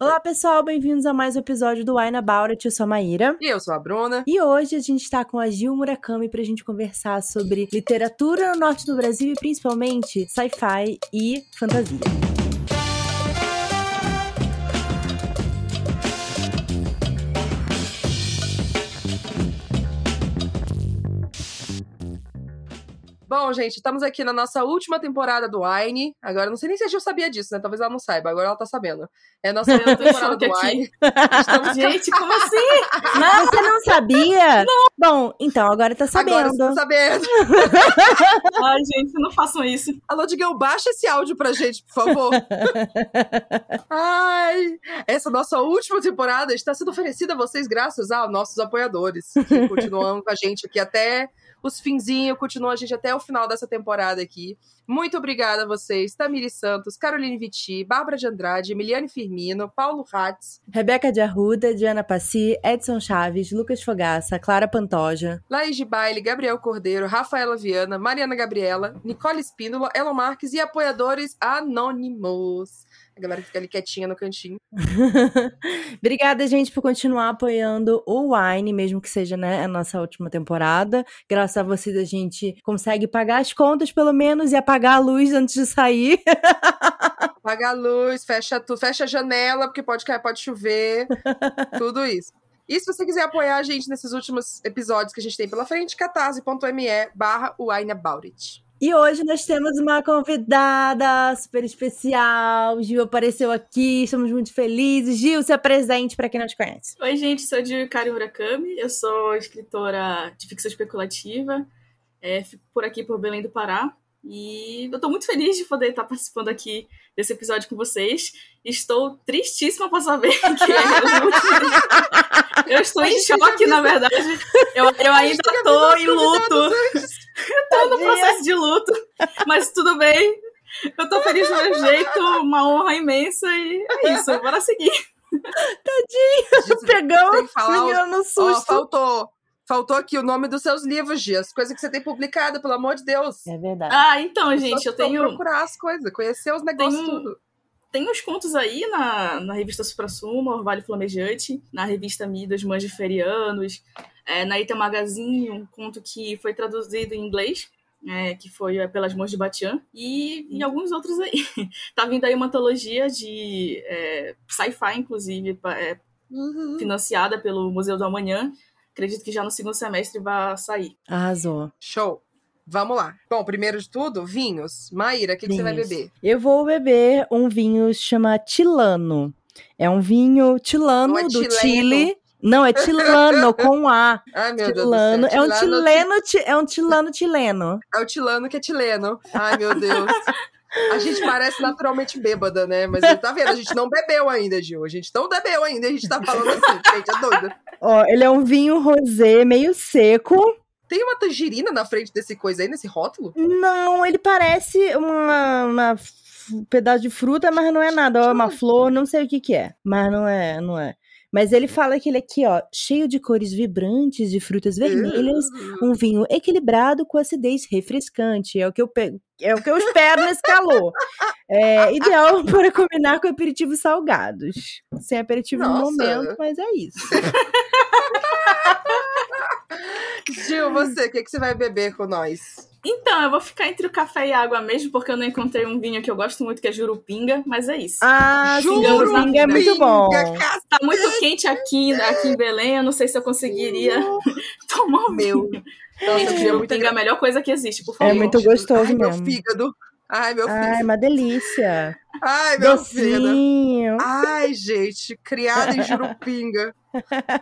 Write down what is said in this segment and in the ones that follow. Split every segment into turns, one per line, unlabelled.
Olá, pessoal, bem-vindos a mais um episódio do Wine About It. Eu sou a Maíra.
E eu sou a Bruna.
E hoje a gente tá com a Gil Murakami pra gente conversar sobre literatura no norte do Brasil e principalmente sci-fi e fantasia.
Bom, gente, estamos aqui na nossa última temporada do Wine. Agora, não sei nem se a Gil sabia disso, né? Talvez ela não saiba, agora ela tá sabendo. É a nossa última temporada do Wine.
Estamos... Gente, como assim?
Não, você não sabia? Não. Bom, então, agora tá sabendo.
Agora você tá sabendo.
Ai, gente, não façam isso.
Alô, Digão, baixa esse áudio pra gente, por favor. Ai, essa nossa última temporada está sendo oferecida a vocês graças aos nossos apoiadores, que continuam com a gente aqui até os finzinhos, continuam a gente até o final dessa temporada aqui. Muito obrigada a vocês, Tamiri Santos, Caroline Viti, Bárbara de Andrade, Emiliane Firmino, Paulo Hatz,
Rebeca de Arruda, Diana Passi, Edson Chaves, Lucas Fogaça, Clara Pantoja,
Laís de Baile, Gabriel Cordeiro, Rafaela Viana, Mariana Gabriela, Nicole Espíndola, Elon Marques e apoiadores anônimos. A galera fica ali quietinha no cantinho.
Obrigada, gente, por continuar apoiando o Wine, mesmo que seja né, a nossa última temporada. Graças a vocês, a gente consegue pagar as contas, pelo menos, e apagar a luz antes de sair.
Apaga a luz, fecha tudo, fecha a janela, porque pode cair, pode chover. tudo isso. E se você quiser apoiar a gente nesses últimos episódios que a gente tem pela frente, catarse.me barra It.
E hoje nós temos uma convidada super especial. Gil apareceu aqui, estamos muito felizes. Gil, se apresente para quem não te conhece.
Oi, gente, sou de Kari Murakami, eu sou escritora de ficção especulativa, é, fico por aqui por Belém do Pará. E eu tô muito feliz de poder estar participando aqui desse episódio com vocês. Estou tristíssima para saber que é Eu estou em choque, na verdade. Eu, eu ainda tô em luto. Eu tô no processo de luto. Mas tudo bem. Eu tô feliz do meu jeito, uma honra imensa e é isso, bora seguir.
Tadinho, pegamos falar, no susto. Ó,
faltou Faltou aqui o nome dos seus livros, Dias. Coisas que você tem publicado, pelo amor de Deus.
É verdade.
Ah, então, gente, eu tenho.
procurar as coisas, conhecer os negócios tenho... tudo.
Tem uns contos aí na, na revista Supra-Sumo, Orvalho Flamejante, na revista Midas, Mães de Ferianos, é, na Ita Magazine, um conto que foi traduzido em inglês, é, que foi é, pelas mãos de Batian, e, e alguns outros aí. tá vindo aí uma antologia de é, sci-fi, inclusive, é, uhum. financiada pelo Museu do Amanhã, acredito que já no segundo semestre vai sair.
Arrasou.
Show. Vamos lá. Bom, primeiro de tudo, vinhos. Maíra, o que, que, você vai beber?
Eu vou beber um vinho chama Tilano. É um vinho tilano é do Chile. Não, é tilano com
A. Ai, meu
tilano.
Deus do céu.
É um tileno, é um tilano chileno.
É o tilano que é chileno. Ai, meu Deus. A gente parece naturalmente bêbada, né? Mas tá vendo, a gente não bebeu ainda, Gil. A gente não bebeu ainda, a gente tá falando assim, gente, é doida.
Ó, ele é um vinho rosé meio seco.
Tem uma tangerina na frente desse coisa aí, nesse rótulo?
Não, ele parece uma, uma um pedaço de fruta, mas não é nada. Ó, uma flor, não sei o que que é. Mas não é, não é. Mas ele fala que ele aqui, ó, cheio de cores vibrantes de frutas vermelhas, um vinho equilibrado com acidez refrescante. É o que eu pego, é o que eu espero nesse calor. É ideal para combinar com aperitivos salgados. Sem aperitivo Nossa. no momento, mas é isso.
Gil, você, o que, que você vai beber com nós?
Então, eu vou ficar entre o café e a água mesmo, porque eu não encontrei um vinho que eu gosto muito, que é Jurupinga, mas é isso.
Ah, Jurupinga é muito bom.
Tá muito quente aqui, aqui em Belém, eu não sei se eu conseguiria tomar o meu. Nossa, Jurupinga é a melhor coisa que existe, por favor.
É muito gostoso
Ai,
mesmo.
Meu fígado. Ai, meu filho.
Ai, uma delícia.
Ai, meu
Docinho.
filho. Ai, gente, criada em Jurupinga.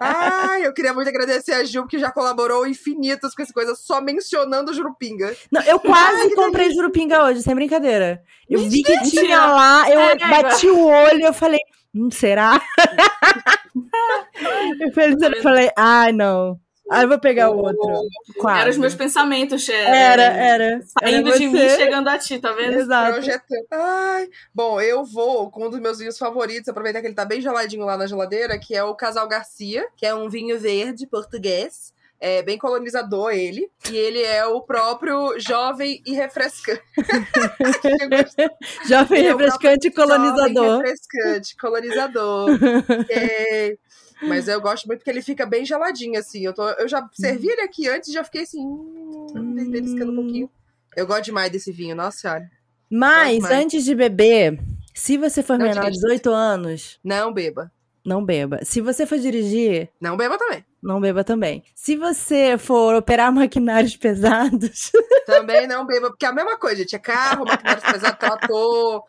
Ai, eu queria muito agradecer a Gil, que já colaborou infinitos com essa coisa, só mencionando Jurupinga.
Não, eu quase Ai, comprei delícia. Jurupinga hoje, sem brincadeira. Eu Mentira. vi que tinha lá, eu é, bati o olho, eu falei, hum, será? eu falei, falei, ai, não. Ah, eu vou pegar o outro.
Era os meus pensamentos.
Era, era.
Saindo era de mim, chegando a ti, tá vendo?
Exato.
Projetando. Ai. Bom, eu vou com um dos meus vinhos favoritos, aproveitar que ele tá bem geladinho lá na geladeira, que é o Casal Garcia, que é um vinho verde português. É bem colonizador ele. E ele é o próprio jovem e refrescante.
jovem refrescante é e colonizador. Jovem
refrescante, colonizador. é, mas eu gosto muito porque ele fica bem geladinho, assim. Eu, tô, eu já servi ele aqui antes e já fiquei assim, hum, beliscando um pouquinho. Eu gosto demais desse vinho, nossa senhora.
Mas, antes de beber, se você for não menor de 18 anos.
Não beba.
Não beba. Se você for dirigir.
Não beba também.
Não beba também. Se você for operar maquinários pesados.
Também não beba, porque é a mesma coisa, gente. É carro, maquinários pesados, trator.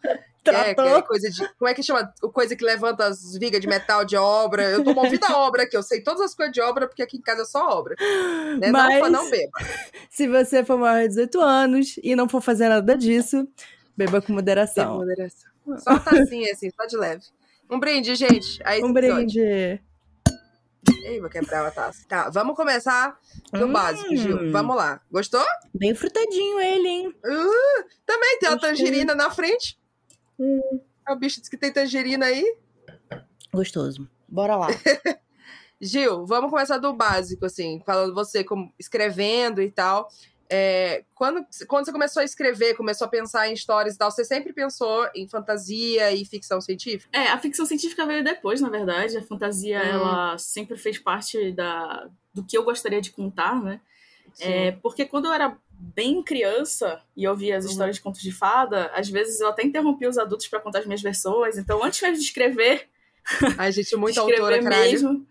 É, é, coisa de. Como é que chama? Coisa que levanta as vigas de metal de obra. Eu tô movida a obra aqui. Eu sei todas as coisas de obra, porque aqui em casa é só obra. Né? Mas, não, não beba.
Se você for maior de 18 anos e não for fazer nada disso, beba com moderação.
Beba com moderação. Só tá assim, assim, só de leve. Um brinde, gente. Aí
um brinde.
Ei, vou quebrar a taça. Tá, vamos começar do hum. básico, Gil. Vamos lá. Gostou?
Bem frutadinho ele, hein?
Uh, também tem Gostei. uma tangerina na frente. Hum. É o bicho disse que tem tangerina aí.
Gostoso. Bora lá.
Gil, vamos começar do básico, assim, falando você como escrevendo e tal. É, quando, quando você começou a escrever, começou a pensar em histórias e tal, você sempre pensou em fantasia e ficção científica?
É, a ficção científica veio depois, na verdade. A fantasia, hum. ela sempre fez parte da, do que eu gostaria de contar, né? É, porque quando eu era bem criança e ouvia as uhum. histórias de contos de fada, às vezes eu até interrompia os adultos para contar as minhas versões. Então, antes mesmo de escrever.
Ai, gente, muito autora, caralho.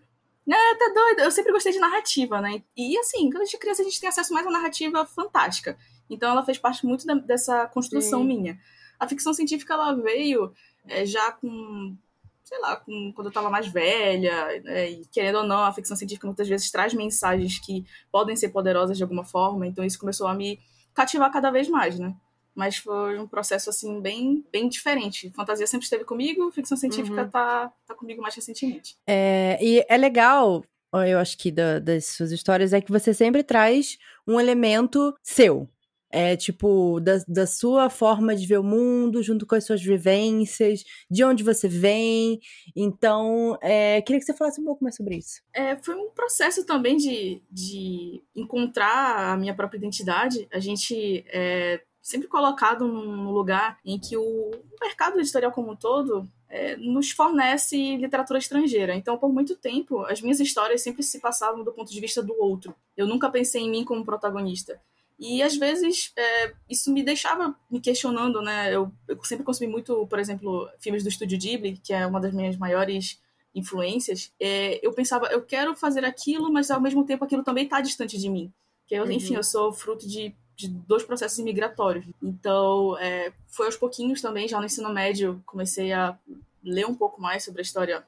Mesmo,
é, tá doido. Eu sempre gostei de narrativa, né? E assim, quando a gente é criança, a gente tem acesso mais a narrativa fantástica. Então ela fez parte muito da, dessa construção Sim. minha. A ficção científica, ela veio é, já com, sei lá, com, quando eu tava mais velha, é, e querendo ou não, a ficção científica muitas vezes traz mensagens que podem ser poderosas de alguma forma, então isso começou a me cativar cada vez mais, né? Mas foi um processo, assim, bem, bem diferente. Fantasia sempre esteve comigo, ficção científica uhum. tá, tá comigo mais recentemente.
É, e é legal, eu acho que da, das suas histórias, é que você sempre traz um elemento seu. É tipo, da, da sua forma de ver o mundo, junto com as suas vivências, de onde você vem. Então, é, queria que você falasse um pouco mais sobre isso.
É, foi um processo também de, de encontrar a minha própria identidade. A gente é, sempre colocado num lugar em que o mercado editorial como um todo é, nos fornece literatura estrangeira. Então, por muito tempo, as minhas histórias sempre se passavam do ponto de vista do outro. Eu nunca pensei em mim como protagonista. E às vezes é, isso me deixava me questionando, né? Eu, eu, sempre consumi muito, por exemplo, filmes do estúdio Ghibli, que é uma das minhas maiores influências. É, eu pensava, eu quero fazer aquilo, mas ao mesmo tempo aquilo também está distante de mim. Que eu, uhum. enfim, eu sou fruto de de dois processos imigratórios. Então, é, foi aos pouquinhos também, já no ensino médio, comecei a ler um pouco mais sobre a história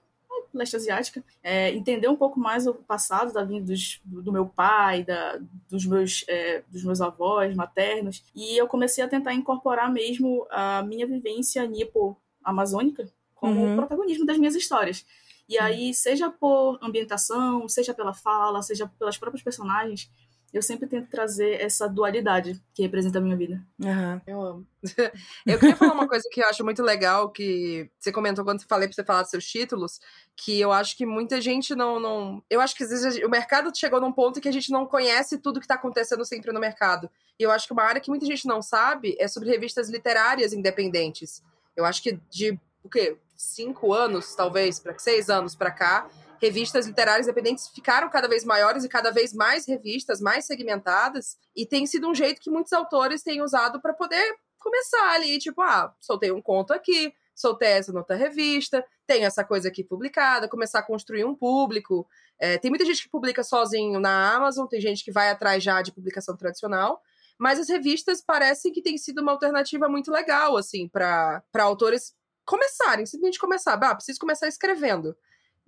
leste asiática, é, entender um pouco mais o passado da vinda dos, do meu pai, da, dos, meus, é, dos meus avós maternos, e eu comecei a tentar incorporar mesmo a minha vivência nipo-amazônica como uhum. protagonismo das minhas histórias. E aí, seja por ambientação, seja pela fala, seja pelas próprias personagens, eu sempre tento trazer essa dualidade que representa a minha vida.
Uhum. Eu amo. eu queria falar uma coisa que eu acho muito legal, que você comentou quando você falei pra você falar dos seus títulos, que eu acho que muita gente não. não... Eu acho que às vezes o mercado chegou num ponto que a gente não conhece tudo que tá acontecendo sempre no mercado. E eu acho que uma área que muita gente não sabe é sobre revistas literárias independentes. Eu acho que de o quê? Cinco anos, talvez, para seis anos para cá, revistas literárias independentes ficaram cada vez maiores e cada vez mais revistas, mais segmentadas, e tem sido um jeito que muitos autores têm usado para poder começar ali, tipo, ah, soltei um conto aqui, soltei essa outra revista, tem essa coisa aqui publicada, começar a construir um público. É, tem muita gente que publica sozinho na Amazon, tem gente que vai atrás já de publicação tradicional, mas as revistas parecem que tem sido uma alternativa muito legal, assim, para autores começarem, simplesmente começar. Ah, preciso começar escrevendo.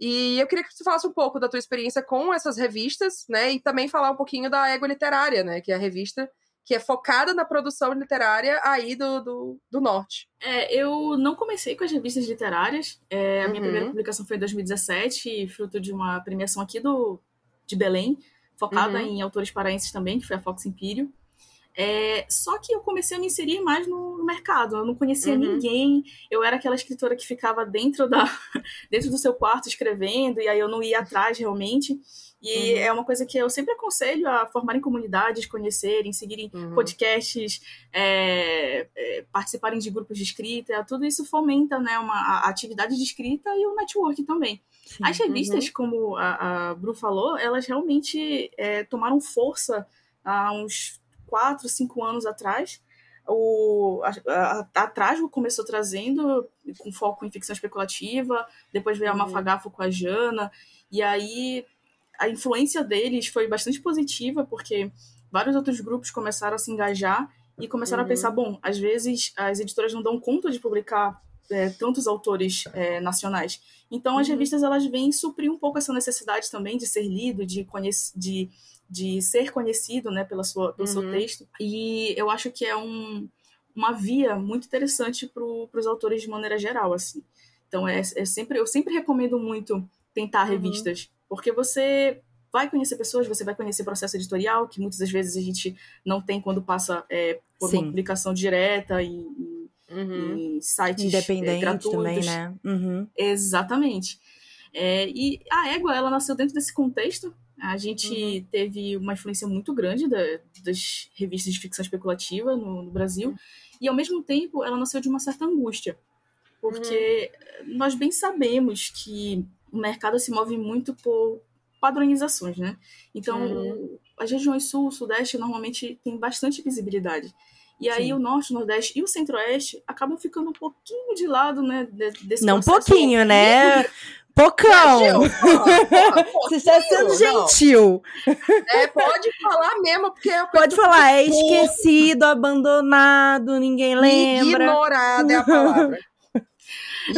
E eu queria que você falasse um pouco da tua experiência com essas revistas, né? E também falar um pouquinho da Ego Literária, né? Que é a revista que é focada na produção literária aí do, do, do norte.
É, eu não comecei com as revistas literárias. É, a minha uhum. primeira publicação foi em 2017, fruto de uma premiação aqui do, de Belém, focada uhum. em autores paraenses também, que foi a Fox Império. É, só que eu comecei a me inserir mais no, no mercado. Eu não conhecia uhum. ninguém. Eu era aquela escritora que ficava dentro, da, dentro do seu quarto escrevendo, e aí eu não ia atrás realmente. E uhum. é uma coisa que eu sempre aconselho a formarem comunidades, conhecerem, seguirem uhum. podcasts, é, é, participarem de grupos de escrita. Tudo isso fomenta né, uma, a atividade de escrita e o network também. Sim. As revistas, uhum. como a, a Bru falou, elas realmente é, tomaram força há uns quatro, cinco anos atrás. O, a, a, Trasgo começou trazendo com foco em ficção especulativa, depois veio a uhum. Mafagafo com a Jana, e aí a influência deles foi bastante positiva, porque vários outros grupos começaram a se engajar e começaram uhum. a pensar, bom, às vezes as editoras não dão conta de publicar é, tantos autores é, nacionais. Então as uhum. revistas elas vêm suprir um pouco essa necessidade também de ser lido, de, de, de ser conhecido né, pela sua, pelo uhum. seu texto. E eu acho que é um, uma via muito interessante para os autores de maneira geral. assim. Então é, é sempre, eu sempre recomendo muito tentar uhum. revistas porque você vai conhecer pessoas, você vai conhecer processo editorial, que muitas das vezes a gente não tem quando passa é, por Sim. uma publicação direta e, uhum. em sites
Independente
é, gratuitos.
também, né? Uhum.
Exatamente. É, e a Égua, ela nasceu dentro desse contexto. A gente uhum. teve uma influência muito grande da, das revistas de ficção especulativa no, no Brasil. E, ao mesmo tempo, ela nasceu de uma certa angústia. Porque uhum. nós bem sabemos que o mercado se move muito por padronizações, né? Então, uhum. as regiões sul, sudeste normalmente tem bastante visibilidade. E aí Sim. o norte, o nordeste e o centro-oeste acabam ficando um pouquinho de lado, né, desse
Não um pouquinho, né? Pocão! Você está sendo gentil.
É, pode falar mesmo, porque é
Pode falar, é esquecido, abandonado, ninguém lembra.
Ignorado é a palavra.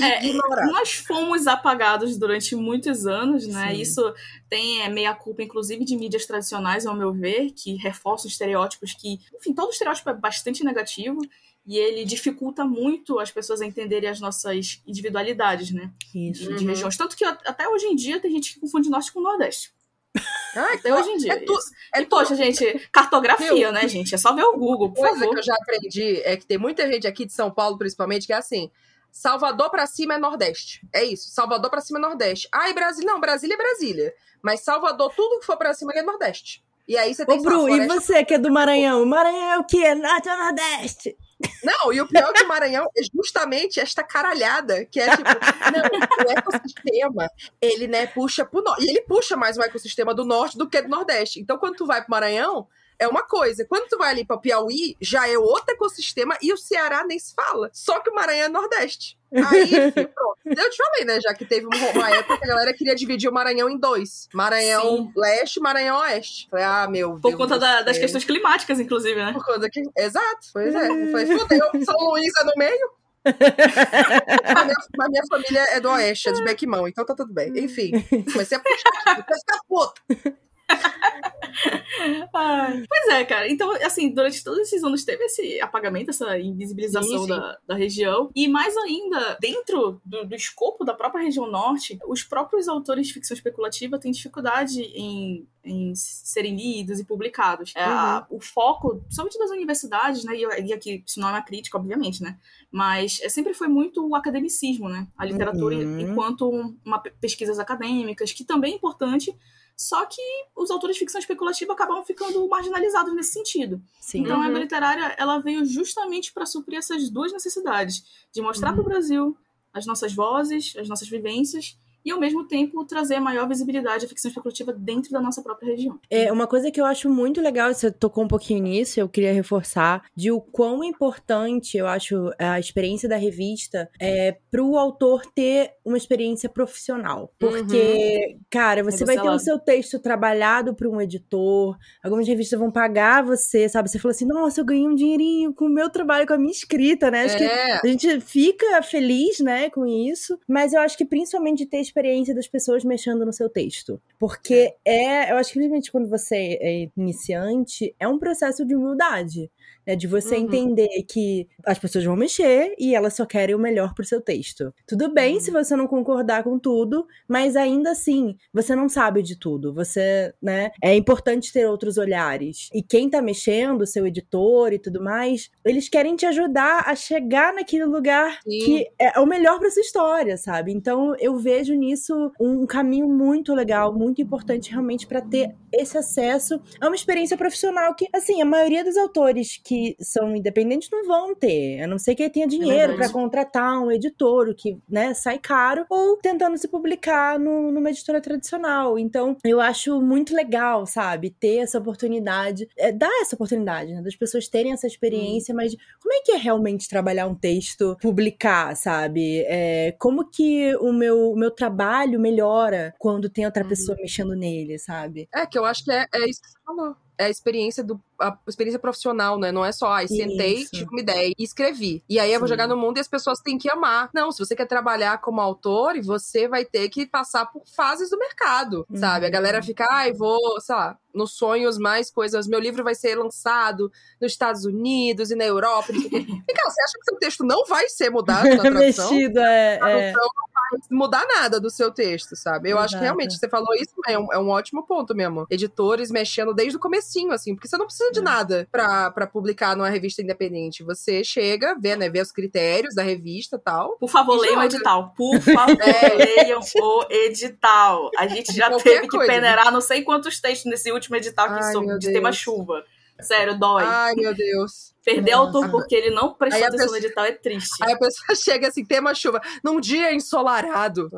É, nós fomos apagados durante muitos anos, né? Sim. Isso tem é, meia culpa, inclusive, de mídias tradicionais, ao meu ver, que reforçam estereótipos que, enfim, todo estereótipo é bastante negativo e ele dificulta muito as pessoas a entenderem as nossas individualidades, né?
Isso.
De, de regiões. Tanto que até hoje em dia tem gente que confunde norte com nordeste. Ah, Até hoje em dia. É tu, é e, poxa, gente, cartografia, né, gente? É só ver o Google, por
coisa
favor.
que eu já aprendi é que tem muita gente aqui de São Paulo, principalmente, que é assim: Salvador para cima é Nordeste. É isso. Salvador para cima é Nordeste. Ai, Brasil. Não, Brasília é Brasília. Mas Salvador, tudo que for para cima é Nordeste. E aí você tem
Ô, Bru, e você que é do Maranhão? Maranhão é o quê? Norte ou Nordeste?
Não, e o pior é que o Maranhão é justamente esta caralhada, que é tipo, não, o ecossistema, ele, né, puxa pro norte. E ele puxa mais o ecossistema do norte do que do nordeste. Então, quando tu vai pro Maranhão, é uma coisa. Quando tu vai ali pra Piauí, já é outro ecossistema e o Ceará nem se fala. Só que o Maranhão é Nordeste. Aí, pronto. Eu te falei, né? Já que teve uma época que a galera queria dividir o Maranhão em dois: Maranhão Sim. Leste e Maranhão Oeste. Falei, ah, meu
Por Deus conta da, das questões climáticas, inclusive, né?
Por conta que. Exato, pois é. Falei, fudeu, São Luís é no meio. a, minha, minha família é do Oeste, é de Bequimão, então tá tudo bem. Enfim, comecei a puxar aqui, ficar puta.
pois é, cara. Então, assim, durante todos esses anos teve esse apagamento, essa invisibilização sim, sim. Da, da região. E mais ainda, dentro do, do, escopo da própria região norte, os próprios autores de ficção especulativa têm dificuldade em, em serem lidos e publicados. É, uhum. o foco, principalmente das universidades, né? E, e, aqui, isso não é uma crítica, obviamente, né? Mas é, sempre foi muito o academicismo, né? A literatura uhum. enquanto uma pesquisas acadêmicas, que também é importante só que os autores de ficção especulativa acabam ficando marginalizados nesse sentido. Sim. Então uhum. a Literária ela veio justamente para suprir essas duas necessidades, de mostrar uhum. para o Brasil as nossas vozes, as nossas vivências e ao mesmo tempo trazer maior visibilidade à ficção especulativa dentro da nossa própria região.
É uma coisa que eu acho muito legal, você tocou um pouquinho nisso, eu queria reforçar, de o quão importante eu acho a experiência da revista é para o autor ter uma experiência profissional. Porque, uhum. cara, você vai ter o seu texto trabalhado para um editor, algumas revistas vão pagar você, sabe? Você falou assim, nossa, eu ganhei um dinheirinho com o meu trabalho, com a minha escrita, né? Acho é. que a gente fica feliz, né, com isso, mas eu acho que principalmente ter experiência das pessoas mexendo no seu texto. Porque é, é eu acho que principalmente quando você é iniciante, é um processo de humildade. Né? De você
Uhum.
entender que as pessoas vão mexer e elas só querem o melhor pro seu texto. Tudo bem
Uhum.
se você não concordar com tudo, mas ainda assim, você não sabe de tudo. Você, né? É importante ter outros olhares. E quem tá mexendo, seu editor e tudo mais, eles querem te ajudar a chegar naquele lugar
Sim.
que é o melhor pra sua história, sabe? Então eu vejo nisso um caminho muito legal, muito importante realmente pra ter esse acesso a uma experiência profissional que, assim, a maioria dos autores que são independentes não vão ter, a não ser que tenha dinheiro
verdade.
pra contratar um editor, o que, né, sai caro, ou tentando se publicar no- numa editora tradicional. Então, eu acho muito legal, sabe, ter essa oportunidade, é, dar essa oportunidade, né, das pessoas terem essa experiência, mas como é que é realmente trabalhar um texto, publicar, sabe? É, como que o meu, o meu trabalho melhora quando tem outra
Uhum.
pessoa mexendo nele, sabe?
É, que eu acho que é, é isso que você falou. É a experiência do a experiência profissional, né? Não é só, ai, sentei,
Isso.
tive uma ideia e escrevi. E aí eu vou
Sim.
jogar no mundo e as pessoas têm que amar. Não, se você quer trabalhar como autor, você vai ter que passar por fases do mercado, sabe? A
Uhum.
galera fica, ai, vou, sei lá, nos sonhos mais coisas. Meu livro vai ser lançado nos Estados Unidos e na Europa. Vem cá, você acha que seu texto não vai ser mudado na tradução?
Mexido, é. é.
tradução não vai mudar nada do seu texto, sabe? Eu acho que realmente você falou isso, é um, é um ótimo ponto mesmo. Editores mexendo desde o comecinho, assim, porque você não precisa de
É.
nada pra, pra publicar numa revista independente. Você chega, vê, né, vê os critérios da revista e tal.
Por favor, leiam o edital. Por favor,
É.
leiam o edital. A gente já
Qualquer
teve que
coisa.
peneirar não sei quantos textos nesse último edital sobre,
meu
de tema
Deus.
chuva. Sério, dói.
Ai, meu Deus.
Perder
nossa.
autor porque ele não prestou atenção
pessoa-
no edital é triste.
Aí a pessoa chega assim, tema chuva, num dia ensolarado.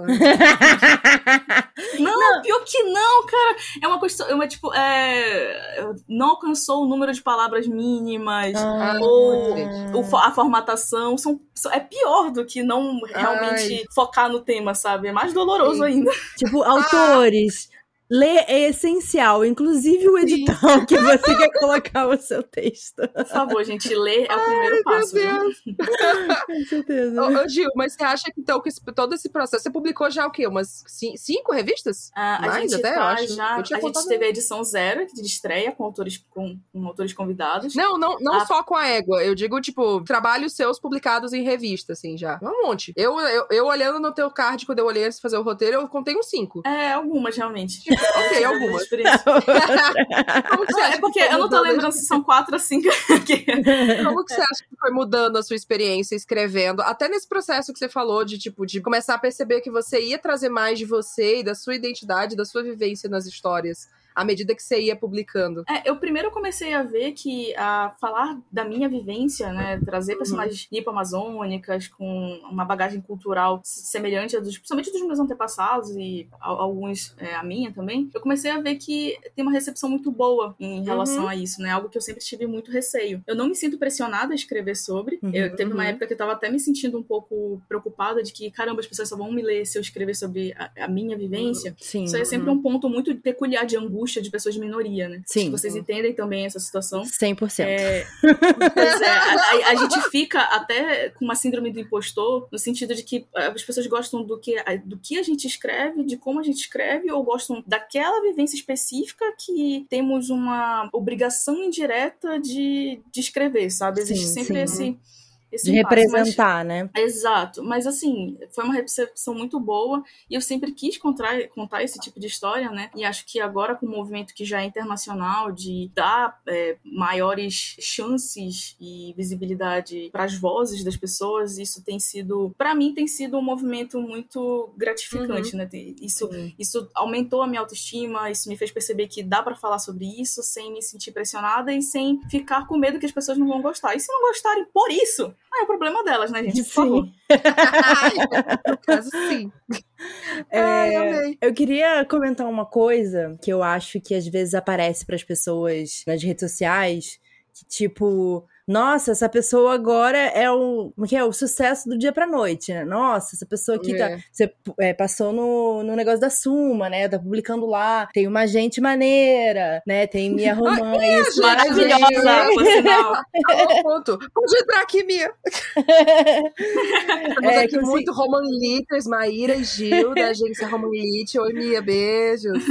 Não, pior que não, cara. É uma questão, é uma tipo, é, não alcançou o número de palavras mínimas.
Ah,
ou o a formatação são, são- é pior do que não realmente focar no tema, sabe? É mais doloroso
Sim.
ainda.
Tipo, autores. Ler é essencial, inclusive o edital que você quer colocar o seu texto.
Por favor, gente, ler é o primeiro passo.
Meu? Deus.
Com certeza.
Ô, ô, Gil, mas você acha que então que esse- todo esse processo. Você publicou já o quê? Umas ci- cinco revistas?
Ah, a
Mais
gente
até, eu
tá
acho.
já.
Eu tinha
A gente teve a edição zero de estreia com autores, com, com autores convidados.
Não, não, não
Ah.
só com a égua. Eu digo, tipo, trabalhos seus publicados em revista, assim, já. Um monte. Eu, eu, eu olhando no teu card, quando eu olhei antes de fazer o roteiro, eu contei uns cinco.
É, algumas, realmente.
Ok, algumas.
Experiência.
Como que você
Não,
acha
é porque eu não tô
mudando-
lembrando se são quatro ou cinco.
Como que você acha que foi mudando a sua experiência escrevendo? Até nesse processo que você falou de, tipo, de começar a perceber que você ia trazer mais de você e da sua identidade, da sua vivência nas histórias. À medida que você ia publicando.
É, eu primeiro comecei a ver que a falar da minha vivência, né, trazer personagens nipo-amazônicas com uma bagagem cultural semelhante a dos, principalmente dos meus antepassados e a- alguns é, a minha também. Eu comecei a ver que tem uma recepção muito boa em relação a isso, né, algo que eu sempre tive muito receio. Eu não me sinto pressionada a escrever sobre.
Uhum,
eu teve uma
uhum.
época que eu tava até me sentindo um pouco preocupada de que caramba as pessoas só vão me ler se eu escrever sobre a, a minha vivência.
Sim.
Isso é sempre um ponto muito peculiar de angústia de pessoas de minoria, né?
Sim.
Acho que vocês entendem também essa situação.
100%.
É, pois é, a, a- a gente fica até com uma síndrome do impostor, no sentido de que eh, as pessoas gostam do que, do que a gente escreve, de como a gente escreve, ou gostam daquela vivência específica que temos uma obrigação indireta de, de escrever, sabe? Existe
Sim,
sempre
sim.
esse. Esse
De
impasse, mas-
representar, né?
Exato, mas assim, foi uma recepção muito boa e eu sempre quis contar, contar esse tipo de história, né? E acho que agora, com o movimento que já é internacional, de dar é, maiores chances e visibilidade para as vozes das pessoas, isso tem sido, para mim, tem sido um movimento muito gratificante, né? Tem- Isso,
Sim.
isso aumentou a minha autoestima, isso me fez perceber que dá para falar sobre isso sem me sentir pressionada e sem ficar com medo que as pessoas não vão gostar. E se não gostarem por isso, ah, é o problema delas, né, gente? Por
Sim.
favor.
no caso, sim.
É,
Ai, amei.
Eu queria comentar uma coisa que eu acho que às vezes aparece para as pessoas nas redes sociais, que tipo, nossa, essa pessoa agora é o, como que é, o sucesso do dia pra noite, né? Nossa, essa pessoa aqui tá,
É.
você é, passou no, no negócio da Suma, né? Tá publicando lá, tem uma gente maneira, né? Tem Mia Romã, isso.
gente,
Maravilhosa, por sinal.
Alô, ponto. Pode entrar aqui, Mia. Estamos
É,
aqui muito Romanlitas, Maíra e Gil, da agência Romanlite. Oi, Mia, beijos.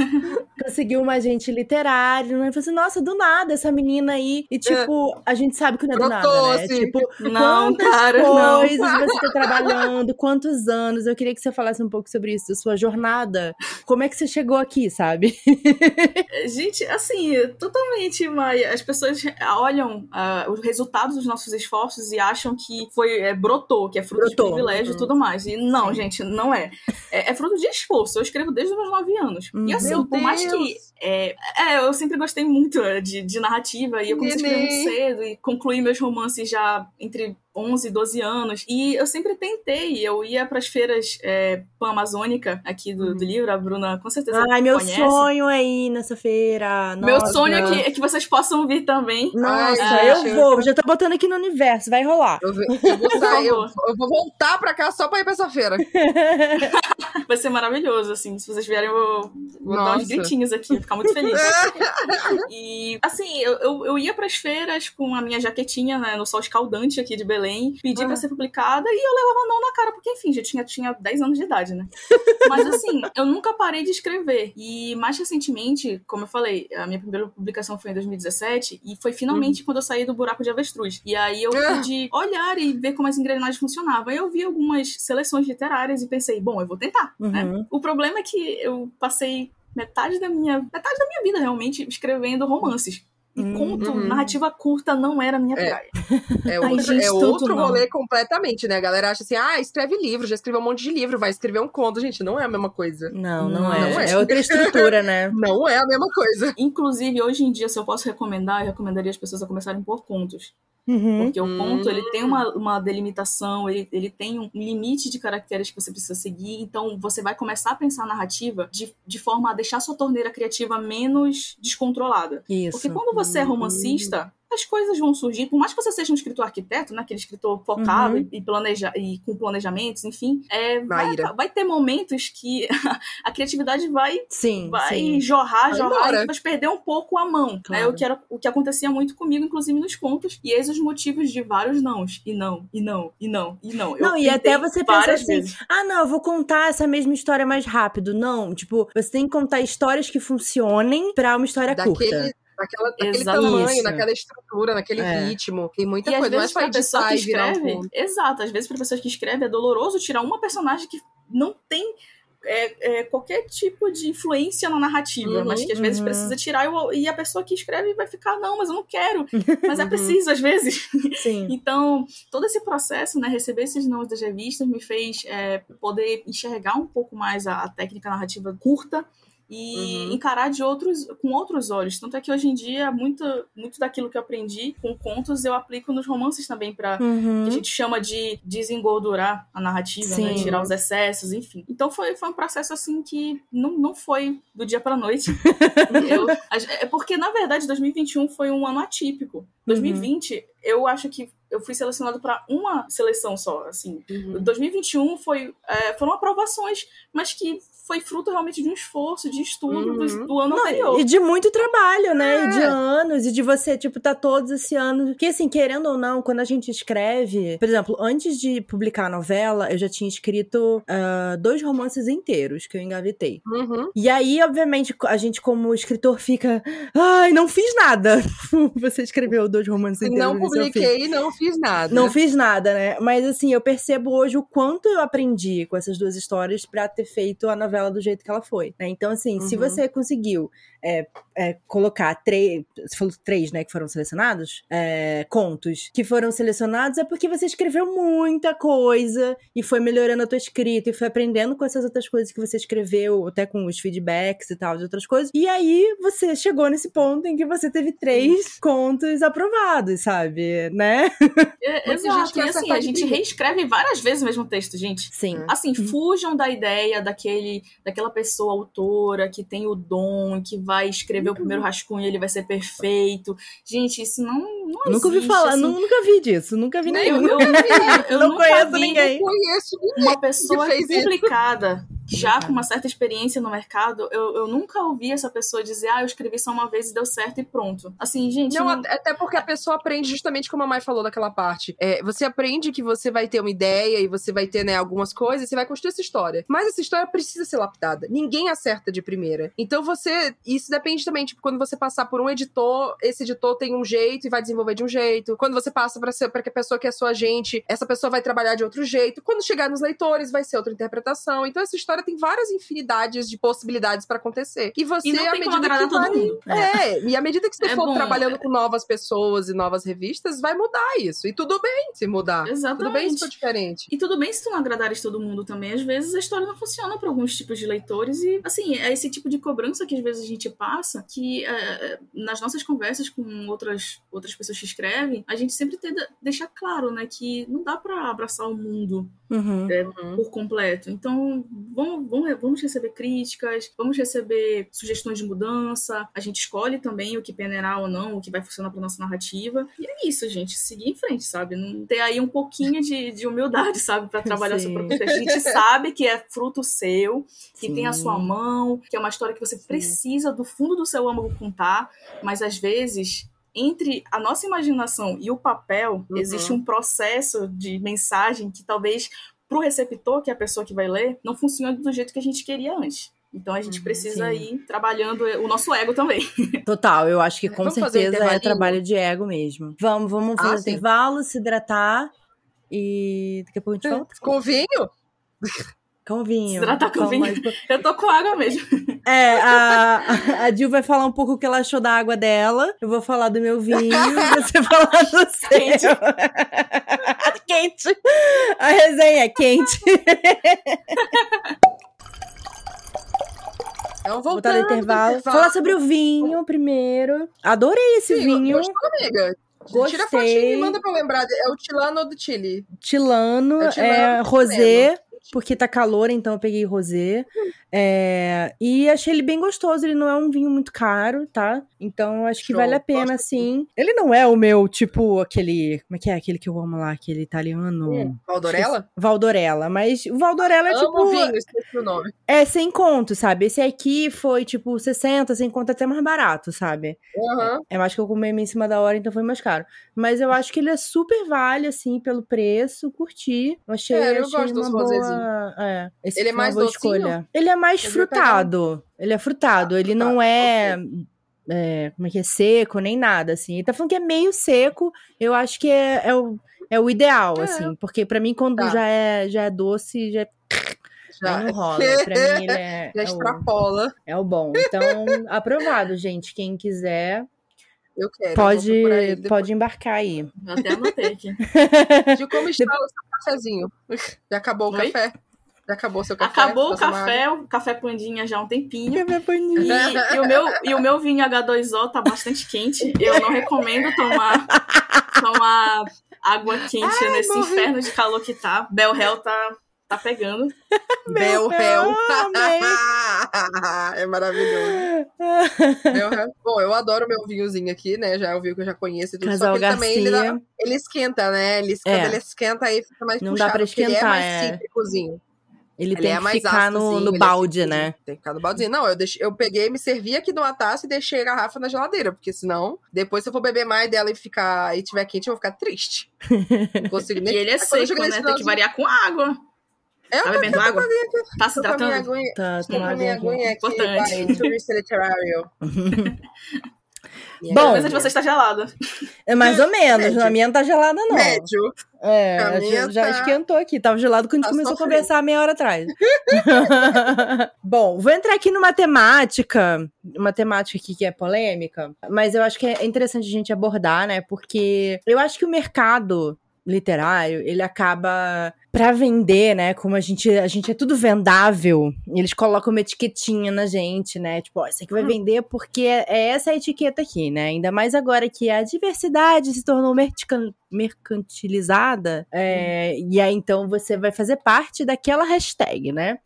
conseguiu um agente literário, né? Eu falei assim, nossa, do nada essa menina aí. E, tipo, a gente sabe que não é do nada, né?
assim.
Tipo,
Não,
quantas
cara, não.
coisas você tá trabalhando, quantos anos. Eu queria que você falasse um pouco sobre isso, da sua jornada. Como é que você chegou aqui, sabe?
Gente, assim, totalmente, Maia. As pessoas olham ah, os resultados dos nossos esforços e acham que foi é, brotou, que é fruto
Brotou.
de privilégio e tudo mais. E não, gente, não é. é. é fruto de esforço. Eu escrevo desde os meus nove anos.
Hum,
E assim,
meu
por mais que. É, é, eu sempre gostei muito é, de, de narrativa e eu comecei a escrever muito cedo e concluí meus romances já entre 11 e 12 anos. E eu sempre tentei. Eu ia para as feiras é, pan-amazônica aqui do, do livro. A Bruna com certeza
Ai, meu
conhece.
sonho é ir nessa feira.
Meu
Nossa.
sonho é que, é que vocês possam vir também.
Nossa,
Ai,
eu vou, já tô botando aqui no universo, vai rolar.
Eu, ve- eu vou sair, eu, eu vou voltar pra cá só pra ir pra essa feira.
Vai ser maravilhoso, assim. Se vocês vierem, eu vou, vou dar uns
Nossa.
gritinhos aqui, vou ficar muito feliz. e, assim, eu, eu, eu ia pras feiras com a minha jaquetinha né, no sol escaldante aqui de Belém, pedi
Ah.
pra ser publicada e eu levava não na cara, porque, enfim, já tinha, tinha 10 anos de idade, né? Mas, assim, eu nunca parei de escrever. E, mais recentemente, como eu falei, a minha primeira publicação foi em 2017 e foi finalmente quando eu saí do buraco de avestruz. E aí eu
Ah.
pude olhar e ver como as engrenagens funcionavam. Aí eu vi algumas seleções literárias e pensei, bom, eu vou tentar, né?
Uhum.
O problema é que eu passei metade da minha metade da minha vida realmente escrevendo romances. E
Uhum.
conto, narrativa curta não era a minha
É.
praia.
É
Ai,
outro,
gente,
é outro
não.
rolê completamente, né? A galera acha assim, ah, escreve livro, já escreveu um monte de livro, vai escrever um conto. Gente, não é a mesma coisa.
Não, não,
Não
é.
é.
é. outra estrutura, né?
Não é a mesma coisa.
Inclusive, hoje em dia, se eu posso recomendar, eu recomendaria as pessoas a começarem por contos.
Uhum.
Porque o conto, ele tem uma, uma delimitação, ele, ele tem um limite de caracteres que você precisa seguir. Então, você vai começar a pensar a narrativa de, de forma a deixar sua torneira criativa menos descontrolada.
Isso.
Porque quando você é romancista, as coisas vão surgir. Por mais que você seja um escritor arquiteto, né? Aquele escritor focado
Uhum.
e, planeja, e com planejamentos, enfim, é, vai, vai ter momentos que a criatividade vai
Sim,
vai
sim.
jorrar,
Vai
jorrar,
embora.
e vai perder um pouco a mão.
Claro.
Né? O, que era, o que acontecia muito comigo, inclusive nos contos. E eis os motivos de vários nãos. E não, e não, e não, e não. Eu
Não, e até você pensa assim,
vezes.
ah, não, eu vou contar essa mesma história mais rápido. Não, tipo, você tem que contar histórias que funcionem pra uma história curta.
Daquele
Exato.
tamanho,
Isso.
naquela estrutura, naquele
É.
ritmo. Tem muita
E às
coisa. Não é
vezes
só
pra pessoa que
editar e virar um
escreve,
conto.
exato, às vezes pra pessoa que escreve é doloroso tirar uma personagem que não tem é, é, qualquer tipo de influência na narrativa,
Uhum,
mas que às vezes
uhum.
precisa tirar e, e a pessoa que escreve vai ficar, não, mas eu não quero, mas é
Uhum.
preciso às vezes.
Sim.
Então, todo esse processo, né, receber esses nomes das revistas me fez é, poder enxergar um pouco mais a, a técnica narrativa curta e
Uhum.
encarar de outros com outros olhos. Tanto é que hoje em dia, muito, muito daquilo que eu aprendi com contos eu aplico nos romances também para
Uhum.
que a gente chama de desengordurar a narrativa, né? Tirar os excessos, enfim. Então foi, foi um processo assim que não, não foi do dia pra noite. Eu- é porque, na verdade, 2021 foi um ano atípico. 2020, eu acho que eu fui selecionado para uma seleção só, assim.
Uhum.
2021 foi, é, foram aprovações, mas que foi fruto realmente de um esforço, de estudo do,
Uhum.
do ano anterior.
E de muito trabalho, né? E de
É.
anos, e de você, tipo, tá todos esse ano. Porque, assim, querendo ou não, quando a gente escreve. Por exemplo, antes de publicar a novela, eu já tinha escrito ah, dois romances inteiros que eu engavetei.
Uhum.
E aí, obviamente, a gente, como escritor, fica. Ai, não fiz nada. Você escreveu dois romances inteiros.
Não publiquei, não fiz nada.
Não fiz nada, né? Mas assim, eu percebo hoje o quanto eu aprendi com essas duas histórias pra ter feito a novela do jeito que ela foi. né? Então, assim, se
Uhum.
você conseguiu é, é, colocar três. Você falou três, né? Que foram selecionados? É, contos que foram selecionados é porque você escreveu muita coisa e foi melhorando a tua escrita e foi aprendendo com essas outras coisas que você escreveu, até com os feedbacks e tal, de outras coisas. E aí você chegou nesse ponto em que você teve três contos aprovados, sabe? Né?
É,
gente
exato, e assim, a gente reescreve várias vezes o mesmo texto, gente.
Sim.
Assim, fujam da ideia daquele, daquela pessoa autora que tem o dom, que vai escrever o primeiro rascunho e ele vai ser perfeito. Gente, isso não, Não
nunca ouvi
existe,
falar,
assim.
nu- nunca vi disso, nunca vi
Nem
nenhum.
Eu, eu, eu
Não
nunca
conheço
vi
ninguém.
Não conheço
uma pessoa
fez isso.
já com uma certa experiência no mercado, eu, eu nunca ouvi essa pessoa dizer, ah, eu escrevi só uma vez e deu certo e pronto. Assim, gente.
Não,
não-
até porque a pessoa aprende justamente como a Mai falou daquela parte. É, você aprende que você vai ter uma ideia e você vai ter, né, algumas coisas, você vai construir essa história. Mas essa história precisa ser lapidada. Ninguém acerta de primeira. Então você. Isso depende também, tipo, quando você passar por um editor, esse editor tem um jeito e vai desenvolver de um jeito. Quando você passa pra ser para que a pessoa que é sua agente, essa pessoa vai trabalhar de outro jeito. Quando chegar nos leitores, vai ser outra interpretação. Então essa história tem várias infinidades de possibilidades pra acontecer. E você,
E não
à
tem como
medida
agradar
que
todo
vai-
mundo.
é, e à medida que você
É
for
bom,
trabalhando
é.
com novas pessoas e novas revistas, vai mudar isso. E tudo bem se mudar. Tudo bem se
Exatamente.
for diferente.
E tudo bem se tu não agradares todo mundo também. Às vezes a história não funciona para alguns tipos de leitores. E, assim, é esse tipo de cobrança que às vezes a gente passa, que é, nas nossas conversas com outras, outras pessoas que escrevem, a gente sempre tenta deixar claro, né, que não dá para abraçar o mundo
Uhum.
por completo. Então, vamos, vamos, vamos receber críticas, vamos receber sugestões de mudança. A gente escolhe também o que peneirar ou não, o que vai funcionar para nossa narrativa. E é isso, gente. Seguir em frente, sabe? Não ter aí um pouquinho de, de humildade, sabe? para trabalhar seu
Sim.
próprio texto. A gente sabe que é fruto seu, que tem a
Sim.
sua mão, que é uma história que você precisa do fundo do seu âmago contar, mas às vezes. Entre a nossa imaginação e o papel,
Uhum.
existe um processo de mensagem que talvez pro receptor, que é a pessoa que vai ler, não funciona do jeito que a gente queria antes. Então a gente
Uhum,
precisa
sim.
ir trabalhando o nosso ego também.
Total, eu acho que com
Vamos
certeza é trabalho de ego mesmo. Vamos, vamos
Ah,
fazer
sim.
intervalo, se hidratar e daqui a pouco a gente volta.
Com vinho?
Com vinho.
Se hidratar com
Calma,
vinho.
mas-
Eu tô com água mesmo.
É, a, a Jill vai falar um pouco o que ela achou da água dela. Eu vou falar do meu vinho você falar do seu.
Quente.
quente. A resenha é quente.
Então, voltando
no intervalo.
do
Falar sobre o vinho primeiro. Adorei esse
Sim,
vinho.
Gostou, amiga? Tira a
Gostei.
fotinha e manda pra eu lembrar. É o Tilano do Chile.
Tilano,
É Tilano
é, rosé, porque tá calor, então eu peguei rosé. É, e achei ele bem gostoso, ele não é um vinho muito caro, tá? Então eu acho que
Show,
vale a pena, sim. Ele não é o meu, tipo, aquele. Como é que é? Aquele que eu amo lá, aquele italiano.
Hum, Valdorella?
Valdorella. Mas o Valdorella é tipo.
vinho, esqueci o nome.
É sem conto, sabe? Esse aqui foi tipo 60, sem conto até mais barato, sabe?
Aham.
Eu acho que eu comi em cima da hora, então foi mais caro. Mas eu acho que ele é super vale, assim, pelo preço. Curti. Achei,
É, eu
achei
gosto dos
boa... É, esse
Ele é mais docinho?
escolha. Ele é mais
Eu
frutado. Ele é frutado. Ele não é... é, Como é que é? Seco, nem nada, assim. Ele tá falando que é meio seco. Eu acho que é, é o, é o ideal,
É.
assim. Porque pra mim, quando
Tá.
já, é, já é doce, já,
Já,
aí não rola. Pra mim, ele é,
já
é, o,
extrapola.
é o bom. Então, aprovado, gente. Quem quiser,
Eu quero.
pode,
eu
pode embarcar aí.
Eu até anotei aqui.
De como está o seu cafezinho? Já acabou o
Oi?
café? Já acabou o seu café?
Acabou o
água?
café, o café pandinha já há um tempinho.
Café paninho.
E, e o meu, e o meu vinho H2O tá bastante quente. Eu não recomendo tomar, tomar água quente nesse
morri.
inferno de calor que tá. Bel Hell tá, tá pegando.
Hell.
amei.
é maravilhoso. Bel Hell. Bom, eu adoro meu vinhozinho aqui, né? Já é o vinho que eu já conheço e tudo.
Casal
só que ele também ele, dá- ele esquenta, né? Ele,
É.
Quando ele esquenta, aí fica mais
Não
puxado.
dá pra
porque Ele é
esquentar,
mais
é.
cítricozinho.
Ele
Ele
tem
é
que
mais
ficar no, no
é
balde,
cítricozinho.
né?
Tem que ficar no baldinho. Não, eu, deixei, eu peguei, me servi aqui numa taça e deixei a garrafa na geladeira, porque senão, depois se eu for beber mais dela e ficar e tiver quente, eu vou ficar triste. Não consigo
E
nem.
ele é seco, né? Tem que variar com água.
É, eu
Tá bebendo água? Tá se
a aguinha.
Tá,
Tô com a minha aguinha aqui,
Importante.
turista literário.
Bom.
A mesa de você está gelada.
É mais ou menos.
Médio.
A minha não tá gelada, não.
Médio.
É,
A
já,
minha
já
tá-
esquentou aqui. Tava gelado quando a gente
tá
começou a conversar meia hora atrás. Bom, vou entrar aqui numa temática, uma temática aqui que é polêmica, mas eu acho que é interessante a gente abordar, né? Porque eu acho que o mercado literário, ele acaba pra vender, né? Como a gente, a gente é tudo vendável, eles colocam uma etiquetinha na gente, né? Tipo, ó, isso aqui vai vender porque é é essa a etiqueta aqui, né? Ainda mais agora que a diversidade se tornou mercantilizada, é, e aí então você vai fazer parte daquela hashtag, né?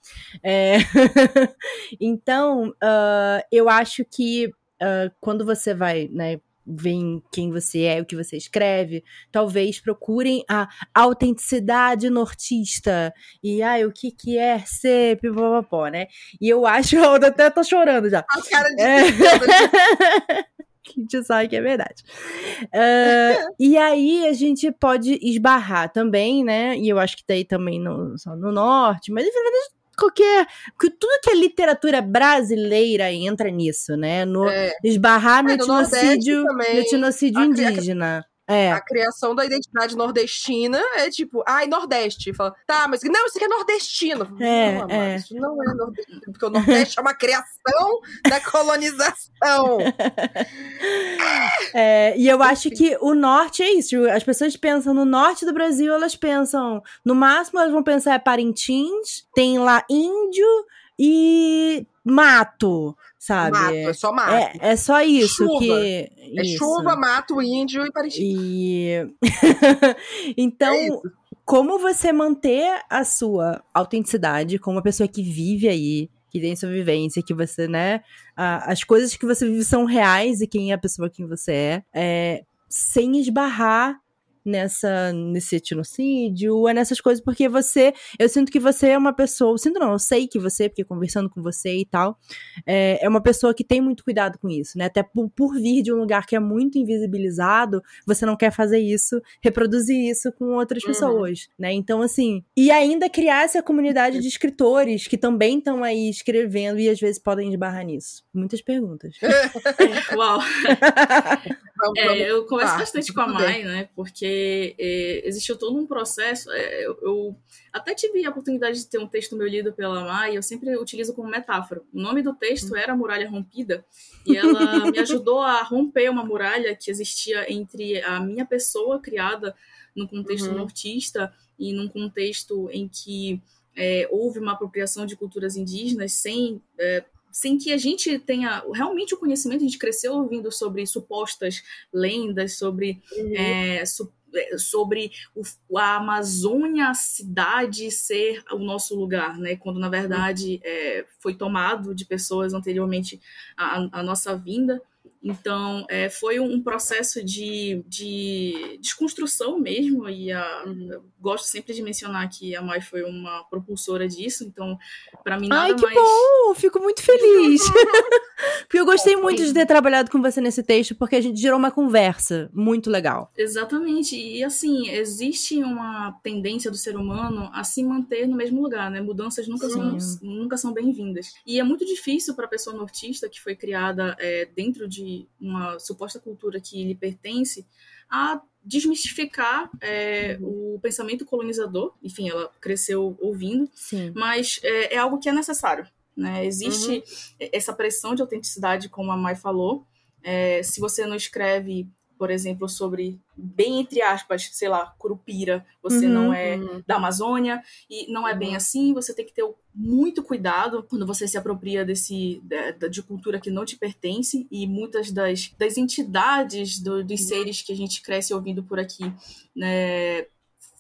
É, então, ah, eu acho que ah, quando você vai, né? Veem quem você é, o que você escreve, talvez procurem a autenticidade nortista. E, ai, o que que é ser pipopopó, né? E eu acho, eu até tô chorando já.
A cara de
É. que a gente sabe que é verdade. Ah, e aí a gente pode esbarrar também, né? E eu acho que daí também no, só no norte, mas enfim, na verdade, qualquer. que Tudo que é literatura brasileira entra nisso, né? No
É,
esbarrar no
É, no
etnocídio,
também.
no etnocídio indígena. É.
A criação da identidade nordestina é tipo, ai, Nordeste. Fala, tá, mas não, isso aqui é nordestino.
É,
não,
é.
isso não é nordestino, porque o Nordeste é uma criação da colonização.
É, e eu acho que o norte é isso. As pessoas pensam no norte do Brasil, elas pensam. No máximo, elas vão pensar é Parintins, tem lá índio e mato, sabe?
Mato, é só mato.
É, é só isso
Chuva.
que.
É
isso.
chuva, mato, índio e Parintins.
E. então,
É
como você manter a sua autenticidade como uma pessoa que vive aí, que tem sua vivência, que você, né? a- as coisas que você vive são reais e quem é a pessoa que você é, é sem esbarrar nessa nesse etnocídio ou nessas coisas porque você eu sinto que você é uma pessoa eu sinto não eu sei que você porque conversando com você e tal é, é uma pessoa que tem muito cuidado com isso né até por, por vir de um lugar que é muito invisibilizado você não quer fazer isso reproduzir isso com outras
Uhum.
pessoas né então assim e ainda criar essa comunidade de escritores que também estão aí escrevendo e às vezes podem esbarrar nisso muitas perguntas
É, uau.
Vamos,
É, eu converso bastante com a Mai, né? Porque é, existiu todo um processo. é, eu, eu até tive a oportunidade de ter um texto meu lido pela Mai, eu sempre utilizo como metáfora. O nome do texto era Muralha Rompida, e ela me ajudou a romper uma muralha que existia entre a minha pessoa criada num contexto
Uhum.
nortista e num contexto em que é, houve uma apropriação de culturas indígenas sem é, sem que a gente tenha realmente o conhecimento, a gente cresceu ouvindo sobre supostas lendas, sobre,
Uhum.
é, su- é, sobre o- a Amazônia, a cidade ser o nosso lugar, né? Quando na verdade é, foi tomado de pessoas anteriormente à nossa vinda. Então, é, foi um processo de, de desconstrução mesmo, e a, eu gosto sempre de mencionar que a Mai foi uma propulsora disso, então, para mim, nada
Ai, que
mais.
bom! Fico muito feliz. Porque eu gostei
Bom,
muito de ter trabalhado com você nesse texto, porque a gente gerou uma conversa muito legal.
Exatamente. E assim, existe uma tendência do ser humano a se manter no mesmo lugar, né? Mudanças nunca são, nunca são bem-vindas. E é muito difícil para a pessoa nortista que foi criada é, dentro de uma suposta cultura que lhe pertence a desmistificar é, o pensamento colonizador. Enfim, ela cresceu ouvindo,
Sim.
mas é, é algo que é necessário. Né? Existe essa pressão de autenticidade, como a Mai falou. É, se você não escreve, por exemplo, sobre, bem entre aspas, sei lá, curupira, você
Uhum,
não é
Uhum.
da Amazônia, e não é bem
Uhum.
assim, você tem que ter muito cuidado quando você se apropria desse, de, de cultura que não te pertence, e muitas das, das entidades, do- dos
Uhum.
seres que a gente cresce ouvindo por aqui, né,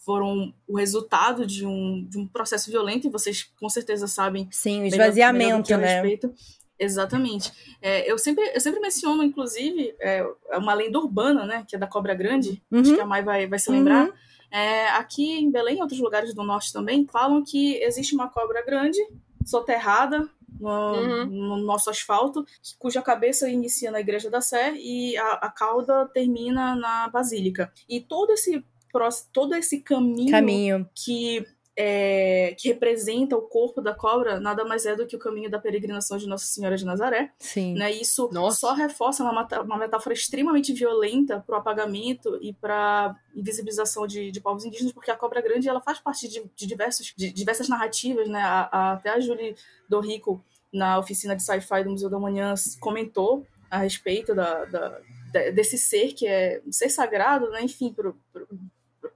foram o resultado de um, de um processo violento, e vocês com certeza sabem
Sim, o
melhor- melhor
esvaziamento,
que eu
né?
respeito. Exatamente. É, eu, sempre, eu sempre menciono, inclusive, é, uma lenda urbana, né? Que é da Cobra Grande. Acho
Uhum.
que a Mai vai, vai se lembrar.
Uhum.
É, aqui em Belém, em outros lugares do norte também, falam que existe uma cobra grande, soterrada no,
Uhum.
no nosso asfalto, cuja cabeça inicia na Igreja da Sé e a, a cauda termina na Basílica. E todo esse, todo esse caminho
Caminho.
que, é, que representa o corpo da cobra nada mais é do que o caminho da peregrinação de Nossa Senhora de Nazaré.
Sim.
Né? Isso
Nossa.
só reforça uma, uma metáfora extremamente violenta para o apagamento e para invisibilização de, de povos indígenas, porque a cobra grande ela faz parte de, de diversos, de diversas narrativas. Né? A- a- até a Julie Dorico, na oficina de sci-fi do Museu da Manhã, comentou a respeito da, da- da- desse ser que é um ser sagrado, né? enfim,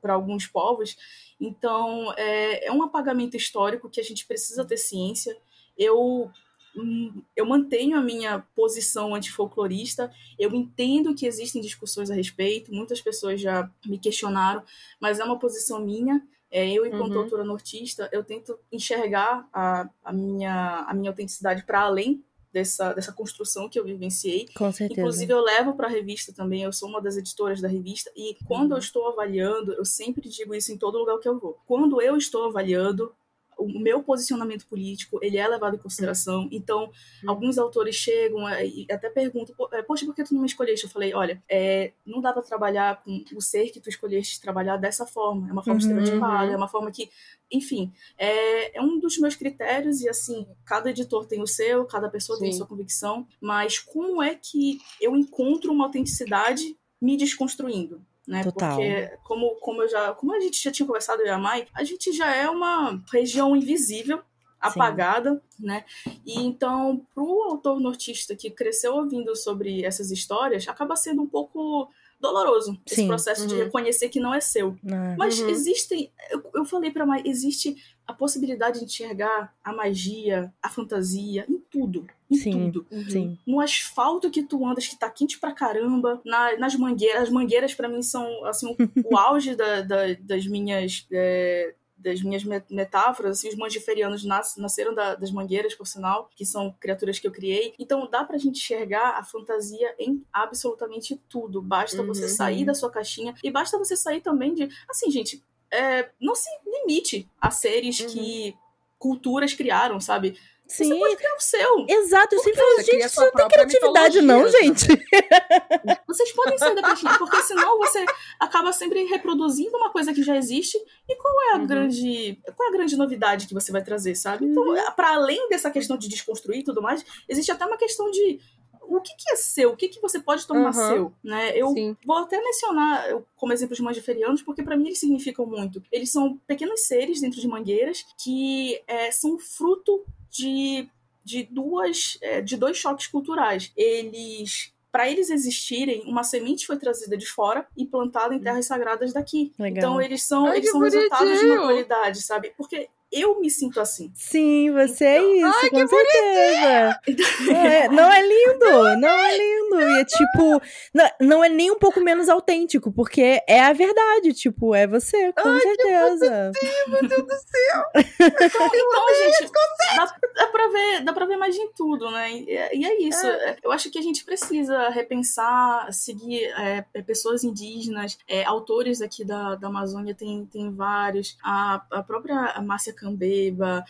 para alguns povos. Então, é, é um apagamento histórico que a gente precisa ter ciência. Eu, hum, eu mantenho a minha posição antifolclorista, eu entendo que existem discussões a respeito, muitas pessoas já me questionaram, mas é uma posição minha. É, eu, enquanto
Uhum.
autora nortista, eu tento enxergar a, a, minha, a minha autenticidade para além dessa, dessa construção que eu vivenciei.
Com certeza.
Inclusive, eu levo para a revista também, eu sou uma das editoras da revista, e quando eu estou avaliando, eu sempre digo isso em todo lugar que eu vou. Quando eu estou avaliando, o meu posicionamento político ele é levado em consideração. Então, uhum. alguns autores chegam e até perguntam: é, Poxa, por que tu não me escolheste? Eu falei: Olha, é, não dá para trabalhar com o ser que tu escolheste trabalhar dessa forma. É uma forma uhum. estereotipada, é uma forma que, enfim, é, é, um dos meus critérios. E assim, cada editor tem o seu, cada pessoa Sim. tem a sua convicção. Mas como é que eu encontro uma autenticidade me desconstruindo? Né?
Total.
Porque como, como eu já, como a gente já tinha conversado eu e a Mai, a gente já é uma região invisível, apagada, Sim. né? E então, para o autor nortista que cresceu ouvindo sobre essas histórias, acaba sendo um pouco doloroso esse Sim. processo uhum. de reconhecer que não é seu.
É.
Mas uhum. existem, eu, eu falei para Mai, existe a possibilidade de enxergar a magia, a fantasia em tudo. Em
sim,
tudo.
Sim.
No asfalto que tu andas, que tá quente pra caramba, na, nas mangueiras. As mangueiras, para mim, são assim, o, o auge da, da, das minhas. É, das minhas metáforas, assim, os mangiferianos nas, nasceram da, das mangueiras, por sinal, que são criaturas que eu criei. Então dá pra gente enxergar a fantasia em absolutamente tudo. Basta uhum. você sair da sua caixinha e basta você sair também de. Assim, gente, é, não se limite a seres uhum. que culturas criaram, sabe?
Sim.
Você pode criar o seu.
Exato, eu sempre falo, gente, isso não tem criatividade não, gente.
Vocês podem sair da caixinha, porque senão você acaba sempre reproduzindo uma coisa que já existe. E qual é a uhum. grande. Qual é a grande novidade que você vai trazer, sabe? Então, uhum. para além dessa questão de desconstruir e tudo mais, existe até uma questão de o que, que, é seu, o que, que você pode tomar uhum. seu, né? Eu Sim. vou até mencionar como exemplo de mangiferianos, porque para mim eles significam muito. Eles são pequenos seres dentro de mangueiras que é, são fruto de, de duas é, de dois choques culturais. Eles para eles existirem, uma semente foi trazida de fora e plantada em hum. terras sagradas daqui. Legal. Então eles são, Ai, eles são resultados de uma qualidade, sabe? Porque eu me sinto assim.
Sim, você é então, é isso, ai, com certeza. Não é, não é lindo, não é lindo. E é tipo, não, não é nem um pouco menos autêntico, porque é a verdade, tipo, é você, com ai, certeza.
Que meu Deus do céu.
então, então gente, dá, dá, pra ver, dá pra ver mais em tudo, né? E, e é isso. É. Eu acho que a gente precisa repensar, seguir é, é, pessoas indígenas, é, autores aqui da, da Amazônia, tem, tem vários. A, a própria Márcia Cambeba,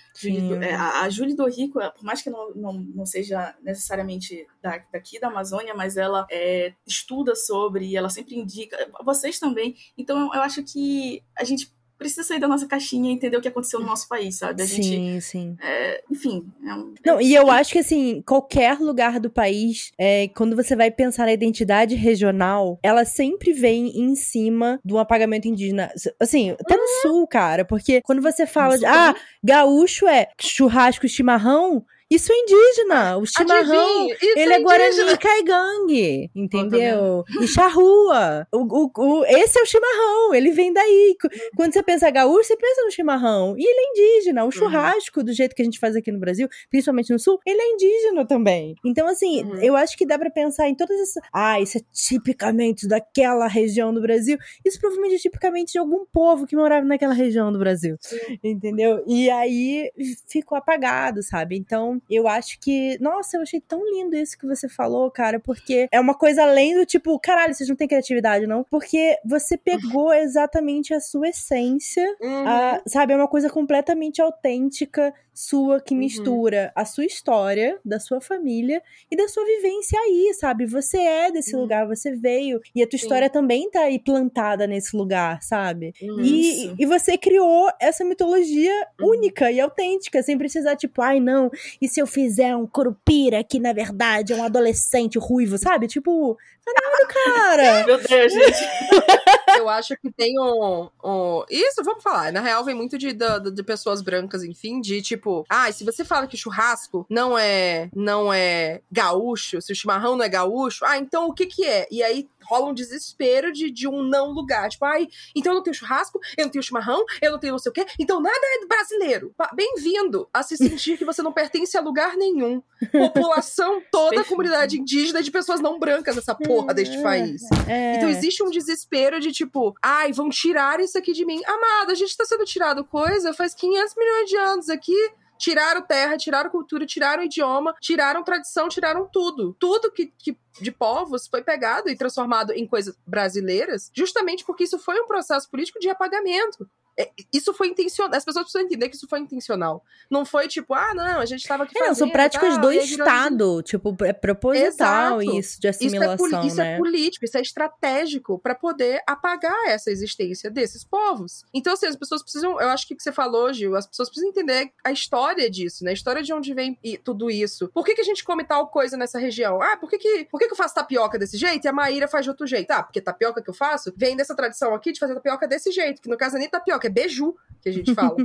é, a, a Júlia do Rico, por mais que não, não, não seja necessariamente da, daqui da Amazônia, mas ela é, estuda sobre, ela sempre indica, vocês também. Então eu acho que a gente precisa sair da nossa caixinha e entender o que aconteceu no nosso país, sabe? A
sim,
gente,
sim.
É, enfim. É
um, Não, é, e eu acho que, assim, qualquer lugar do país, é, quando você vai pensar na identidade regional, ela sempre vem em cima do apagamento indígena. Assim, até no uhum. sul, cara, porque quando você fala de, ah, gaúcho é churrasco chimarrão, isso é indígena. O chimarrão, ele é, é Guarani Caigangue, entendeu? E charrua. O, o, o, esse é o chimarrão, ele vem daí. Quando você pensa gaúcho, você pensa no chimarrão. E ele é indígena. O uhum. churrasco, uhum. do jeito que a gente faz aqui no Brasil, principalmente no sul, ele é indígena também. Então, assim, uhum. eu acho que dá para pensar em todas essas. Ah, isso é tipicamente daquela região do Brasil. Isso provavelmente é tipicamente de algum povo que morava naquela região do Brasil. Sim. Entendeu? E aí ficou apagado, sabe? Então, eu acho que, nossa, eu achei tão lindo isso que você falou, cara, porque é uma coisa além do tipo, caralho, vocês não têm criatividade, não? Porque você pegou exatamente a sua essência, uhum. a, sabe? É uma coisa completamente autêntica sua que uhum. mistura uhum. a sua história, da sua família e da sua vivência aí, sabe? Você é desse uhum. lugar, você veio e a tua Sim. história também tá aí plantada nesse lugar, sabe? E, e você criou essa mitologia uhum. única e autêntica, sem precisar, tipo, ai não, e se eu fizer um curupira que na verdade é um adolescente ruivo, sabe? Tipo, caralho, cara!
Meu Deus, gente.
eu acho que tem um, um, Isso, vamos falar. Na real, vem muito de, de, de pessoas brancas, enfim, de tipo, ah, se você fala que churrasco não é não é gaúcho, se o chimarrão não é gaúcho, ah, então o que que é? E aí rola um desespero de, de um não lugar. Tipo, ai, então eu não tenho churrasco, eu não tenho chimarrão, eu não tenho não sei o quê, então nada é brasileiro. Bem-vindo a se sentir que você não pertence a lugar nenhum. População, toda a comunidade indígena de pessoas não brancas nessa porra deste é, país. É. Então existe um desespero de tipo, ai, vão tirar isso aqui de mim. Amada, a gente tá sendo tirado coisa faz 500 milhões de anos aqui Tiraram terra, tiraram cultura, tiraram idioma, tiraram tradição, tiraram tudo. Tudo que, que de povos foi pegado e transformado em coisas brasileiras, justamente porque isso foi um processo político de apagamento. É, isso foi intencional. As pessoas precisam entender que isso foi intencional. Não foi tipo, ah, não, a gente tava aqui.
É, não, são práticas do Estado. Tipo, é proposital Exato. isso de assimilação.
Isso, é, isso
né?
é político, isso é estratégico para poder apagar essa existência desses povos. Então, assim, as pessoas precisam. Eu acho que o que você falou, Gil, as pessoas precisam entender a história disso, né? A história de onde vem tudo isso. Por que, que a gente come tal coisa nessa região? Ah, por que, que, por que, que eu faço tapioca desse jeito e a Maíra faz de outro jeito? Ah, porque tapioca que eu faço vem dessa tradição aqui de fazer tapioca desse jeito, que no caso é nem tapioca, é beiju que a gente fala.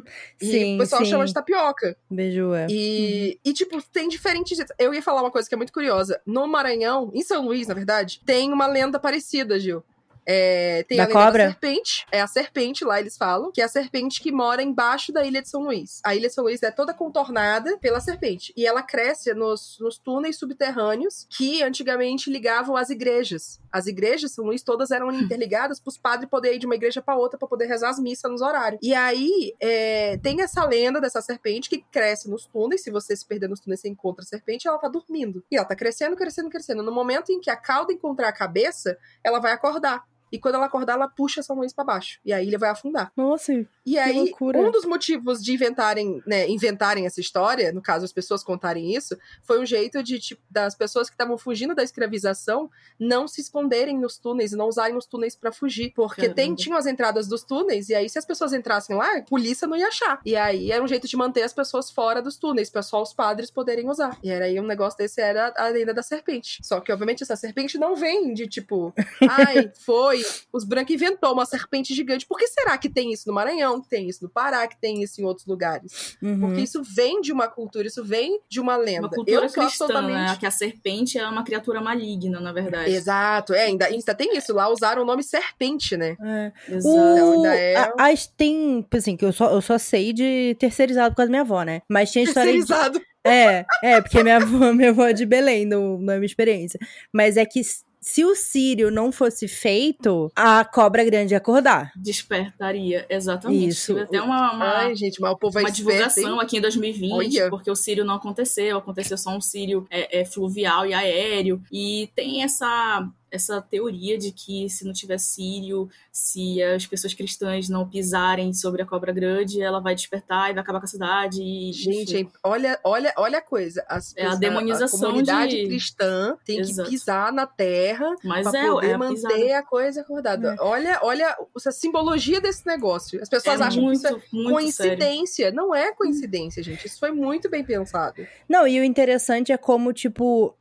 sim,
e o pessoal
sim.
chama de tapioca.
Beiju, é.
E, uhum. e, tipo, tem diferentes. Eu ia falar uma coisa que é muito curiosa. No Maranhão, em São Luís, na verdade, tem uma lenda parecida, Gil. É, tem
da
a
cobra?
da serpente. É a serpente, lá eles falam, que é a serpente que mora embaixo da ilha de São Luís. A ilha de São Luís é toda contornada pela serpente. E ela cresce nos, nos túneis subterrâneos que antigamente ligavam as igrejas. As igrejas de São Luís todas eram interligadas para os padres poderem ir de uma igreja para outra para poder rezar as missas nos horários. E aí é, tem essa lenda dessa serpente que cresce nos túneis. Se você se perder nos túneis, você encontra a serpente, ela tá dormindo. E ela tá crescendo, crescendo, crescendo. No momento em que a cauda encontrar a cabeça, ela vai acordar. E quando ela acordar, ela puxa São Luís para baixo. E a ilha vai afundar.
Nossa,
e aí, loucura. um dos motivos de inventarem, né, inventarem essa história, no caso as pessoas contarem isso, foi um jeito de tipo, das pessoas que estavam fugindo da escravização não se esconderem nos túneis e não usarem os túneis para fugir, porque tem, tinham as entradas dos túneis e aí se as pessoas entrassem lá, a polícia não ia achar. E aí era um jeito de manter as pessoas fora dos túneis, para só os padres poderem usar. E era aí um negócio desse era a lenda da serpente. Só que obviamente essa serpente não vem de tipo, ai, foi os brancos inventou uma serpente gigante. Por que será que tem isso no Maranhão? que tem isso no Pará, que tem isso em outros lugares. Uhum. Porque isso vem de uma cultura, isso vem de uma lenda.
Uma cultura Eu cristã, absolutamente... né? Que a serpente é uma criatura maligna, na verdade.
Exato. É, ainda, ainda tem isso. Lá usaram o nome serpente, né?
É. Exato. O... Então, ainda é... A, a, tem, assim, que eu só, eu só sei de terceirizado por causa da minha avó, né? Mas tinha história
terceirizado.
De... É, é, porque minha avó, minha avó é de Belém, não, não é minha experiência. Mas é que se o Sírio não fosse feito, a cobra grande ia acordar.
Despertaria, exatamente.
Isso.
Tive até uma, uma,
Ai, gente, mas o povo
uma divulgação aqui em 2020, Olha. porque o Sírio não aconteceu, aconteceu só um Sírio é, é, fluvial e aéreo. E tem essa essa teoria de que se não tiver sírio, se as pessoas cristãs não pisarem sobre a cobra grande, ela vai despertar e vai acabar com a cidade. E,
Gente, olha, olha, olha a coisa. As,
é a demonização
a comunidade
de...
cristã tem Exato. que pisar na terra para é, poder é manter pisada. a coisa acordada. É. Olha, olha a simbologia desse negócio. As pessoas é acham muito, que isso é coincidência. Sério. Não é coincidência, gente. Isso foi muito bem pensado.
Não, e o interessante é como, tipo,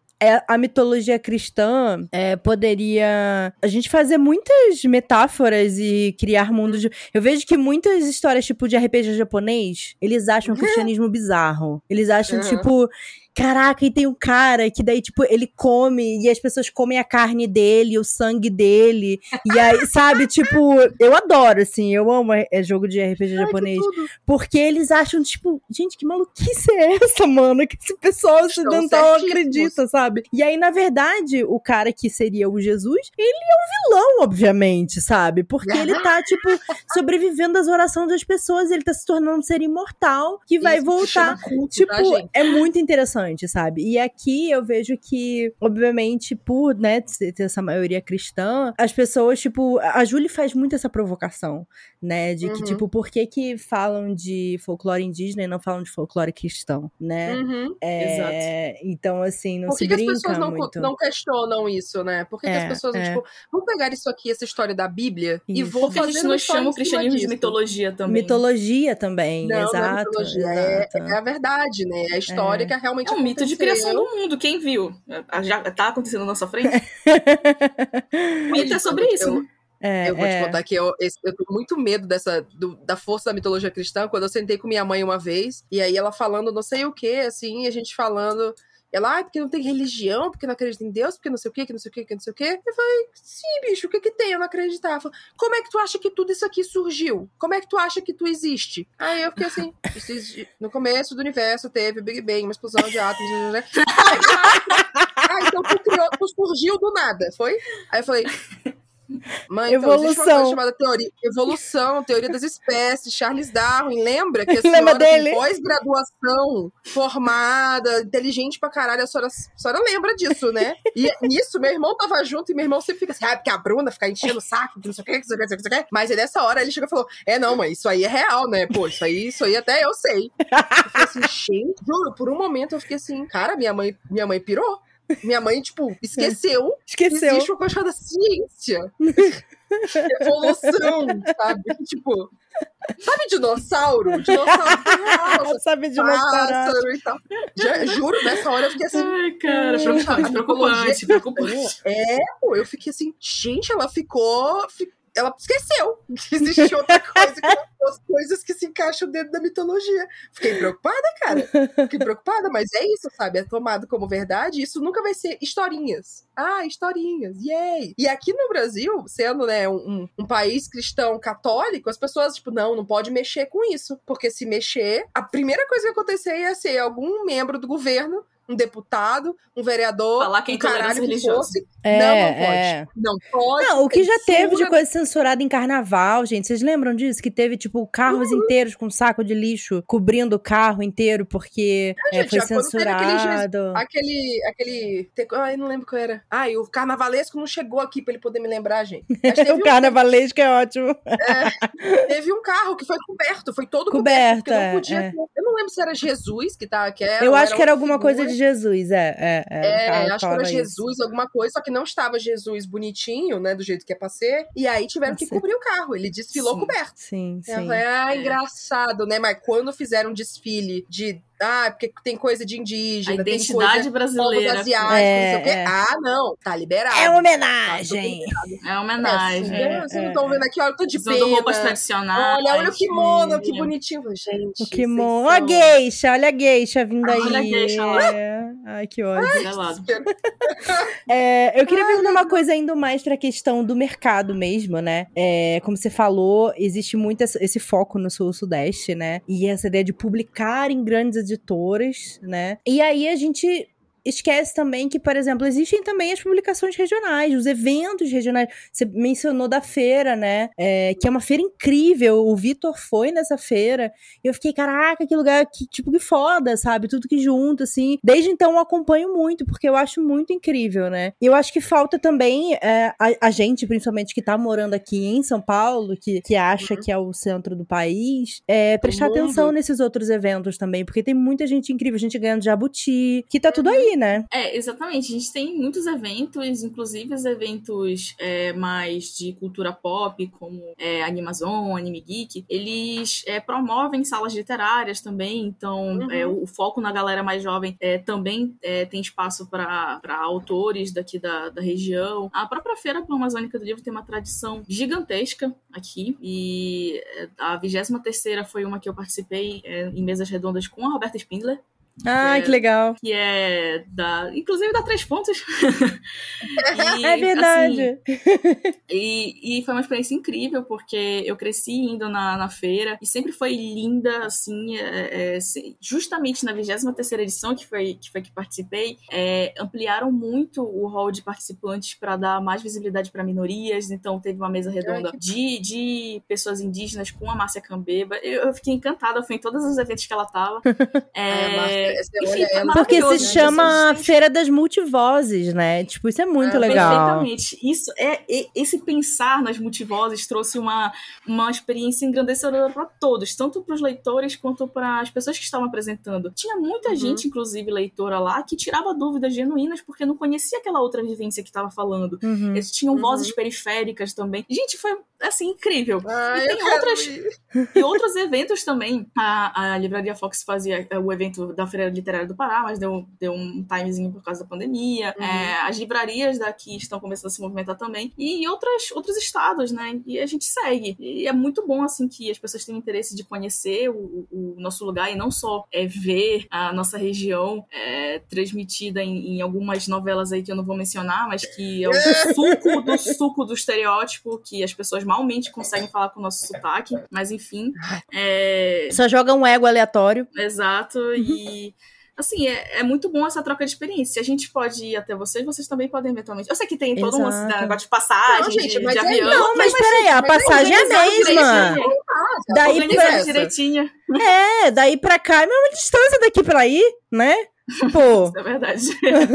a mitologia cristã é, poderia a gente fazer muitas metáforas e criar mundos de... eu vejo que muitas histórias tipo de RPG japonês eles acham o cristianismo bizarro eles acham uhum. tipo Caraca, e tem um cara que daí, tipo, ele come e as pessoas comem a carne dele, o sangue dele. E aí, sabe, tipo, eu adoro, assim, eu amo é, jogo de RPG Ai, japonês. Porque eles acham, tipo, gente, que maluquice é essa, mano? Que esse pessoal ocidental acredita, sabe? E aí, na verdade, o cara que seria o Jesus, ele é o vilão, obviamente, sabe? Porque ele tá, tipo, sobrevivendo às orações das pessoas, ele tá se tornando um ser imortal que vai Isso voltar. Culto, tipo, tá, é muito interessante sabe? E aqui eu vejo que, obviamente, por, né, ter essa maioria cristã, as pessoas, tipo, a Julie faz muito essa provocação, né? De que, uhum. tipo, por que que falam de folclore indígena e não falam de folclore cristão, né?
Uhum.
É, Exato. Então, assim, não por que se que brinca as pessoas
não,
muito.
não questionam isso, né? Por que, é, que as é, pessoas, é. tipo, vamos pegar isso aqui, essa história da Bíblia, isso. e vou fazer
a gente não chama o cristianismo de mitologia também.
Mitologia também,
não,
exato. Não é,
mitologia, é, é, a verdade, né? É a história que realmente
um mito de criação do mundo, quem viu? Já tá acontecendo na nossa frente? mito é sobre isso,
eu,
né?
É, eu vou é. te contar que eu, eu tô muito medo dessa do, da força da mitologia cristã. Quando eu sentei com minha mãe uma vez, e aí ela falando não sei o que, assim, e a gente falando ela, ah, porque não tem religião, porque não acredita em Deus, porque não sei o que, que não sei o que, que não sei o que. Eu falei, sim, bicho, o que que tem? Eu não acreditava. Como é que tu acha que tudo isso aqui surgiu? Como é que tu acha que tu existe? Aí eu fiquei assim, no começo do universo teve o Big Bang, uma explosão de átomos, né? ah, então tu criou, tu surgiu do nada, foi? Aí eu falei, Mãe, então, coisa chamada teoria, evolução, teoria das espécies, Charles Darwin. Lembra que a senhora
Lembra dele?
pós-graduação, formada, inteligente pra caralho. A senhora, a senhora lembra disso, né? E nisso, meu irmão tava junto e meu irmão sempre fica assim, ah, porque a Bruna fica enchendo o saco, não sei o que, que não sei o que, não sei o que. Mas aí nessa hora ele chega e falou: É, não, mãe, isso aí é real, né? Pô, isso aí, isso aí até eu sei. Eu falei assim, gente, juro, por um momento eu fiquei assim, cara, minha mãe, minha mãe pirou. Minha mãe, tipo, esqueceu.
Esqueceu.
Existe uma coisa chamada ciência. Evolução, sabe? Tipo, sabe dinossauro? Dinossauro real.
Sabe dinossauro?
Pássaro e tal. Já- juro, nessa hora eu fiquei assim.
Ai, cara, preocupante, preocupante.
É, pô, eu fiquei assim, gente, ela ficou. fi- Ela esqueceu que existia outra coisa que fosse coisas que se encaixam dentro da mitologia. Fiquei preocupada, cara. Fiquei preocupada, mas é isso, sabe? É tomado como verdade. Isso nunca vai ser historinhas. Ah, historinhas, yay! E aqui no Brasil, sendo né, um, um país cristão católico, as pessoas, tipo, não, não pode mexer com isso. Porque se mexer, a primeira coisa que acontecer ia ser algum membro do governo, um deputado, um vereador,
Falar que é
um caralho que fosse.
É,
não, não pode.
é.
Não pode.
Não, o que já teve de
censura.
coisa censurada em carnaval, gente. Vocês lembram disso? Que teve, tipo, carros
Uhum.
inteiros com saco de lixo cobrindo o carro inteiro porque é,
gente,
foi
aquele
censurado.
Aquele. aquele te- Ai, não lembro qual era. Ai, o carnavalesco não chegou aqui pra ele poder me lembrar, gente.
O carnavalesco é ótimo.
um, teve um carro que foi coberto, foi todo
Coberto,
coberto.
é,
não podia
é.
Eu não lembro se era Jesus que, tá, que era.
Eu acho que era alguma coisa de Jesus, é. É, é,
É,
carro
acho que era
falava isso.
Jesus, alguma coisa, só que não estava Jesus bonitinho, né? Do jeito que é pra ser. E aí tiveram que
Sim.
cobrir o carro. Ele desfilou
Sim.
coberto.
Sim,
Eu
sim.
falei, ah,
É.
engraçado, né? Mas quando fizeram um desfile de. Ah, porque tem coisa de
A
indígena, tem
identidade brasileira.
asiáticos,
É,
não sei o quê.
é.
Ah, não, tá liberado.
É homenagem.
É homenagem.
É,
É,
Vocês
é,
não estão vendo aqui, olha, eu tô de
Usando
pena.
roupas tradicionais.
Olha, olha o kimono, que bonitinho. Gente,
O kimono. Ó a gueixa, olha a gueixa vindo aí.
Olha a gueixa lá.
É. Ai, que ódio. É, eu queria perguntar uma coisa ainda mais pra questão do mercado mesmo, né? É, como você falou, existe muito esse esse foco no sul-sudeste, né? E essa ideia de publicar em grandes editoras, né? E aí a gente esquece também que, por exemplo, existem também as publicações regionais, os eventos regionais. Você mencionou da feira, né? É, que é uma feira incrível. O Vitor foi nessa feira e eu fiquei, caraca, que lugar, que tipo que foda, sabe? Tudo que junto, assim. Desde então eu acompanho muito, porque eu acho muito incrível, né? E eu acho que falta também é, a, a gente, principalmente que tá morando aqui em São Paulo, que, que acha
Uhum.
que é o centro do país, é, prestar atenção nesses outros eventos também, porque tem muita gente incrível, gente ganhando jabuti, que tá tudo aí, né?
É, exatamente. A gente tem muitos eventos, inclusive os eventos é, mais de cultura pop, como é, Animazon, Anime Geek, eles é, promovem salas literárias também, então
Uhum.
é, o, foco na galera mais jovem é, também é, tem espaço para autores daqui da, da região. A própria Feira Pan-Amazônica do Livro tem uma tradição gigantesca aqui, e a 23 terceira foi uma que eu participei em mesas redondas com a Roberta Spindler,
Ai,
É.
que legal.
que é da. Inclusive da Três Pontos. E,
É verdade.
assim, e, e foi uma experiência incrível, porque eu cresci indo na, na feira e sempre foi linda, assim. é, é, justamente na 23 edição, que foi, que foi que participei, é, ampliaram muito o hall de participantes para dar mais visibilidade para minorias. Então, teve uma mesa redonda de, de pessoas indígenas com a Márcia Cambeba. Eu, eu fiquei encantada, fui em todos os eventos que ela tava.
É,
Enfim,
ela-
Porque se
né?
chama
Vocês-
Feira das Multivozes, né? Tipo, isso é muito
É,
legal.
Perfeitamente. Isso é esse pensar nas multivozes trouxe uma, uma experiência engrandecedora para todos, tanto para os leitores quanto para as pessoas que estavam apresentando. Tinha muita
Uhum.
gente, inclusive leitora lá, que tirava dúvidas genuínas porque não conhecia aquela outra vivência que estava falando.
Uhum.
Eles tinham
Uhum.
vozes periféricas também. Gente, foi assim incrível.
Ai,
E tem outras-
ir.
E outros eventos também. A, a Livraria Fox fazia é, o evento da Feira Literária do Pará, mas deu, deu um timezinho por causa da pandemia.
Uhum.
É, as livrarias daqui estão começando a se movimentar também. E em outras, outros estados, né? E a gente segue. E é muito bom, assim, que as pessoas tenham interesse de conhecer o, o nosso lugar e não só é, ver a nossa região é, transmitida em, em algumas novelas aí que eu não vou mencionar, mas que é o suco do suco do estereótipo, que as pessoas malmente conseguem falar com o nosso sotaque. Mas enfim. É,
Só joga um ego aleatório.
Exato, e assim, é, é, muito bom essa troca de experiência. Se a gente pode ir até vocês, vocês também podem eventualmente. Eu sei que tem todo Exato. um negócio de passagem, não, gente, de, de avião.
Não, mas, mas peraí, a passagem é a mesma.
Daí pra... direitinho.
É, daí pra cá é uma distância daqui pra aí, né?
Pô. Isso é verdade.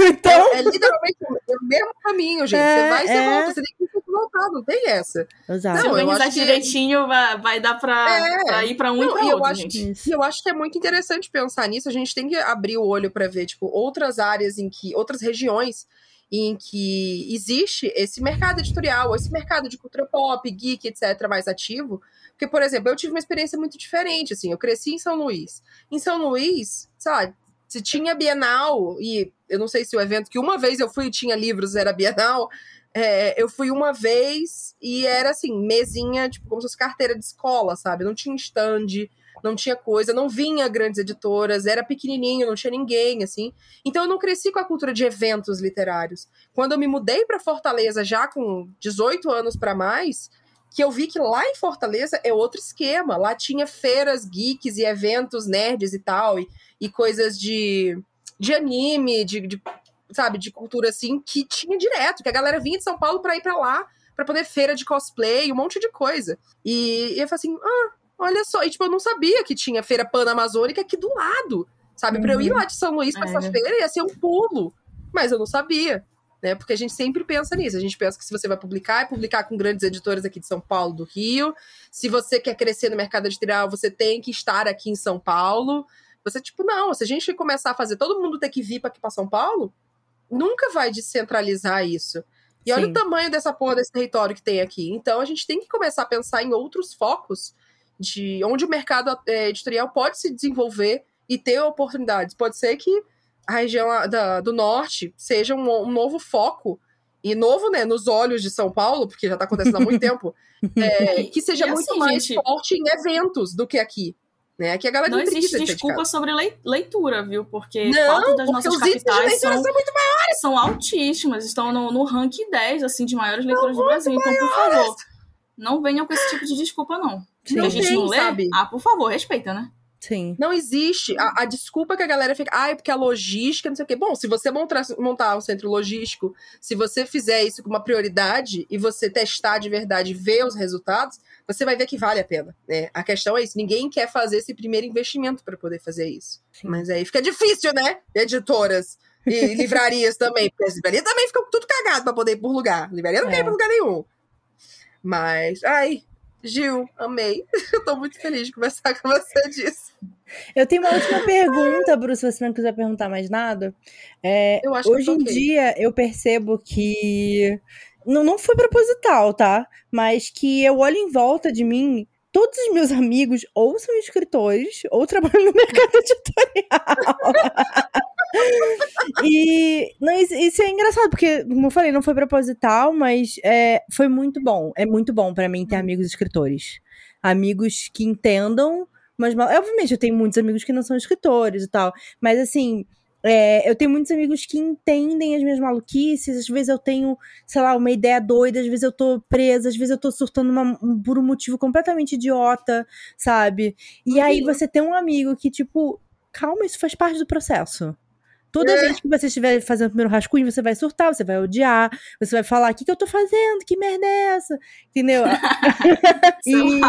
então...
É, é, literalmente o mesmo caminho, gente. É, você vai e você é... volta. Você tem que voltar, não tem essa.
Exato.
Se organizar direitinho, que... vai, vai dar pra, é. pra ir pra um não, e pra outro,
eu acho, gente. E eu acho que é muito interessante pensar nisso. A gente tem que abrir o olho pra ver, tipo, outras áreas em que... Outras regiões em que existe esse mercado editorial, esse mercado de cultura pop, geek, etc., mais ativo. Porque, por exemplo, eu tive uma experiência muito diferente, assim, eu cresci em São Luís. Em São Luís, sabe, se tinha Bienal, e eu não sei se o evento que uma vez eu fui e tinha livros era Bienal, é, eu fui uma vez e era assim, mesinha, tipo, como se fosse carteira de escola, sabe? Não tinha stand, não tinha coisa, não vinha grandes editoras, era pequenininho, não tinha ninguém, assim. Então eu não cresci com a cultura de eventos literários. Quando eu me mudei para Fortaleza já com 18 anos para mais, que eu vi que lá em Fortaleza é outro esquema. Lá tinha feiras geeks e eventos nerds e tal, e, e coisas de, de anime, de, de, sabe, de cultura assim, que tinha direto, que a galera vinha de São Paulo para ir para lá, para poder feira de cosplay, um monte de coisa. E, e eu falei assim, ah, olha só, e tipo, eu não sabia que tinha feira pan-amazônica aqui do lado, sabe? Uhum. Para eu ir uhum. lá de São Luís para é. essa feira ia ser um pulo, mas eu não sabia. Né, porque a gente sempre pensa nisso. A gente pensa que se você vai publicar, é publicar com grandes editoras aqui de São Paulo, do Rio. Se você quer crescer no mercado editorial, você tem que estar aqui em São Paulo. Você, tipo, não, se a gente começar a fazer todo mundo ter que vir para aqui para São Paulo, nunca vai descentralizar isso. E Sim. olha o tamanho dessa porra desse território que tem aqui. Então a gente tem que começar a pensar em outros focos de onde o mercado é, editorial pode se desenvolver e ter oportunidades. Pode ser que a região da, do norte seja um, um, novo foco. E novo, né, nos olhos de São Paulo, porque já está acontecendo há muito tempo, é, que seja e muito assim, mais gente... forte em eventos do que aqui. Né? Aqui a galera
não existe de desculpa sobre leitura, viu? Porque não, das nossas capitais são,
são, muito maiores.
são altíssimas, estão no, no ranking 10 assim, de maiores leituras do Brasil. Então, por favor, não venham com esse tipo de desculpa, não. Se a gente tem, não lê, sabe? ah, por favor, respeita, né?
Sim.
Não existe. A, a, desculpa que a galera fica, ah, é porque a logística, não sei o quê. Bom, se você montar, montar um centro logístico, se você fizer isso com uma prioridade e você testar de verdade e ver os resultados, você vai ver que vale a pena. Né? A questão é isso: ninguém quer fazer esse primeiro investimento para poder fazer isso. Sim. Mas aí fica difícil, né? Editoras. E livrarias também, porque as livrarias também ficam tudo cagado para poder ir por lugar. Livraria não é. quer ir por lugar nenhum. Mas, ai, Gil, amei. Eu tô muito feliz de conversar com você disso.
Eu tenho uma última pergunta, Bruce, se você não quiser perguntar mais nada. É, hoje em okay. dia, eu percebo que. Não, não foi proposital, tá? Mas que eu olho em volta de mim todos os meus amigos ou são escritores ou trabalham no mercado editorial. e não, isso é engraçado, porque, como eu falei, não foi proposital, mas é, foi muito bom. É muito bom para mim ter uhum. amigos escritores. Amigos que entendam, mas obviamente eu tenho muitos amigos que não são escritores e tal. Mas assim, é, eu tenho muitos amigos que entendem as minhas maluquices, às vezes eu tenho, sei lá, uma ideia doida, às vezes eu tô presa, às vezes eu tô surtando uma, por um motivo completamente idiota, sabe? E uhum. aí você tem um amigo que, tipo, calma, isso faz parte do processo. Toda é. vez que você estiver fazendo o primeiro rascunho, você vai surtar, você vai odiar, você vai falar: o que, que eu tô fazendo? Que merda é essa? Entendeu? e,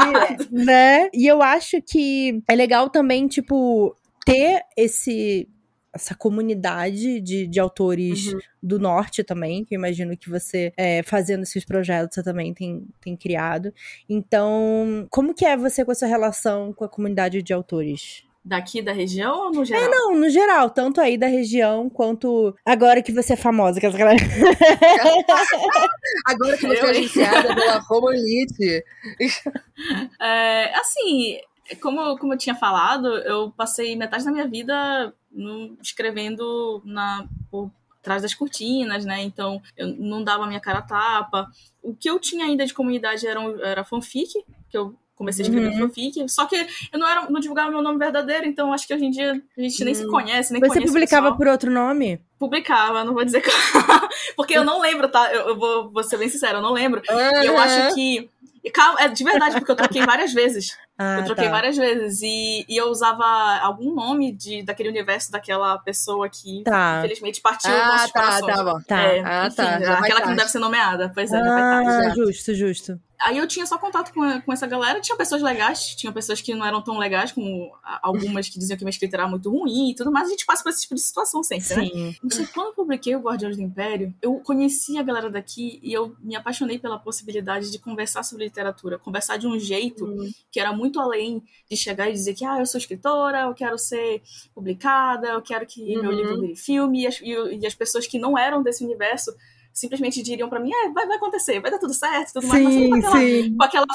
né? e eu acho que é legal também, tipo, ter esse essa comunidade de, de autores uhum. do norte também, que eu imagino que você, é, fazendo esses projetos, você também tem, tem criado. Então, como que é você com essa relação com a comunidade de autores?
Daqui da região ou no geral? É,
não, no geral, tanto aí da região quanto agora que você é famosa, que galera...
agora que você é agenciada pela Romanite.
é, assim, como, como eu tinha falado, eu passei metade da minha vida no, escrevendo na, por trás das cortinas, né? Então eu não dava minha cara a tapa. O que eu tinha ainda de comunidade era, era fanfic, que eu comecei a escrever uhum. fanfic, só que eu não era não divulgava meu nome verdadeiro, então acho que hoje em dia a gente uhum. nem se hum. conhece, nem
Você publicava por outro nome?
Publicava, não vou dizer porque eu não lembro, tá? Eu, eu vou, vou, ser bem sincera, eu não lembro. Uhum. E eu acho que é de verdade, porque eu troquei várias vezes.
Ah,
eu troquei
tá.
várias vezes. E, e eu usava algum nome de, daquele universo daquela pessoa que,
Tá.
infelizmente, partiu
Ah,
nossos
tá,
corações.
tá bom.
Tá.
É,
Ah,
enfim,
tá, já vai
aquela que não deve ser nomeada. Pois é, já vai.
Ah,
tarde.
justo, justo.
Aí eu tinha só contato com, com essa galera. Tinha pessoas legais, tinha pessoas que não eram tão legais, como algumas que diziam que minha escrita era muito ruim e tudo mais. A gente passa por esse tipo de situação sempre, né?
Sim.
Então, quando eu publiquei o Guardiões do Império, eu conheci a galera daqui e eu me apaixonei pela possibilidade de conversar sobre literatura. Conversar de um jeito que era muito além de chegar e dizer que ah, eu sou escritora, eu quero ser publicada, eu quero que meu
Uhum.
livro vire filme. E as, e- e as pessoas que não eram desse universo simplesmente diriam pra mim, é, vai, vai acontecer, vai dar tudo certo, tudo mais. Mas
Sim,
com aquela,
sim.
com aquela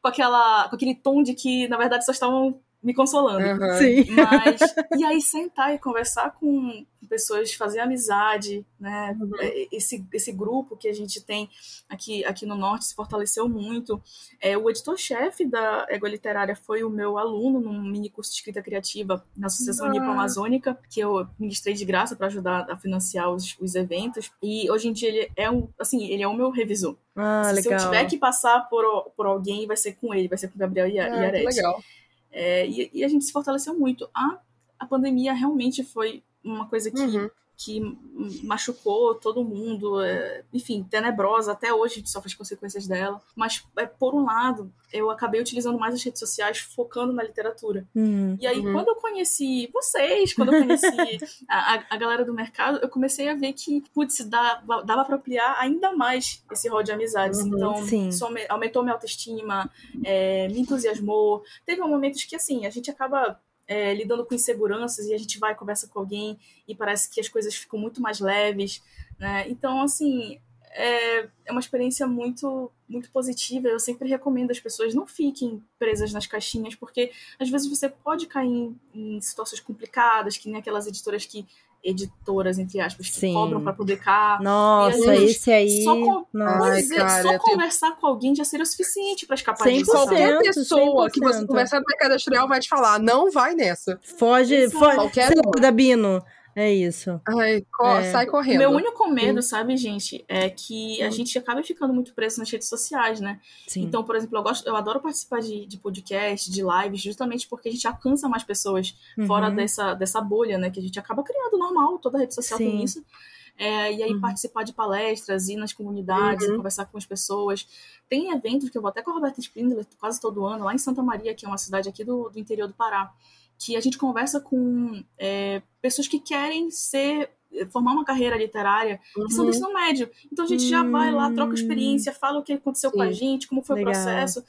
com aquela com aquele tom de que na verdade só estavam me consolando.
Aham.
Sim.
Mas, e aí sentar e conversar com pessoas, fazer amizade, né?
Uhum.
Esse, esse grupo que a gente tem aqui, aqui no Norte se fortaleceu muito. É, o editor-chefe da Égua Literária foi o meu aluno num mini curso de escrita criativa na Associação
Ah.
Nipo-Amazônica, que eu ministrei de graça para ajudar a financiar os, os eventos. E hoje em dia ele é um, assim, ele é o meu revisor.
Ah,
Se
legal.
eu tiver que passar por, por alguém, vai ser com ele, vai ser com o Gabriel e, a-
Ah, legal.
É, e, e a gente se fortaleceu muito. A, a pandemia realmente foi uma coisa que,
Uhum.
Que machucou todo mundo, é, enfim, tenebrosa. Até hoje a gente sofre as consequências dela. Mas, é, por um lado, eu acabei utilizando mais as redes sociais, focando na literatura.
Hum.
E aí,
Uhum.
quando eu conheci vocês, quando eu conheci a, a- galera do mercado, eu comecei a ver que, putz, dava, dava pra ampliar ainda mais esse rol de amizades.
Uhum,
então, isso aume- aumentou minha autoestima, é, me entusiasmou. Teve momentos que, assim, a gente acaba é, lidando com inseguranças e a gente vai conversa com alguém e parece que as coisas ficam muito mais leves, né? Então, assim, é, é uma experiência muito muito positiva. Eu sempre recomendo as pessoas não fiquem presas nas caixinhas, porque às vezes você pode cair em, em situações complicadas, que nem aquelas editoras que editoras entre aspas que
Sim.
cobram para publicar.
Nossa,
E a gente
esse aí.
só com-
Ai,
é,
cara,
só
eu tenho-
conversar com alguém já seria o suficiente para escapar
100%.
disso.
Qualquer pessoa que você
100%.
conversar no mercado editorial vai te falar, não vai nessa.
Foge,
Exato.
foge.
Qualquer um.
É isso.
Ai, co-
É.
sai correndo.
Meu único medo, sabe, gente, é que a gente acaba ficando muito preso nas redes sociais, né?
Sim.
Então, por exemplo, eu, gosto, eu adoro participar de, de podcast, de lives, justamente porque a gente alcança mais pessoas fora
Uhum.
dessa, dessa bolha, né? Que a gente acaba criando normal, toda rede social
Sim.
tem isso. É, e aí
Uhum.
participar de palestras, ir nas comunidades,
Uhum.
conversar com as pessoas. Tem eventos que eu vou até com a Roberta Spindler quase todo ano, lá em Santa Maria, que é uma cidade aqui do, do interior do Pará, que a gente conversa com é, pessoas que querem ser formar uma carreira literária que são do
Uhum.
ensino médio. Então a gente já vai lá, troca experiência, fala o que aconteceu com a
Sim.
gente, como foi
Legal.
o processo.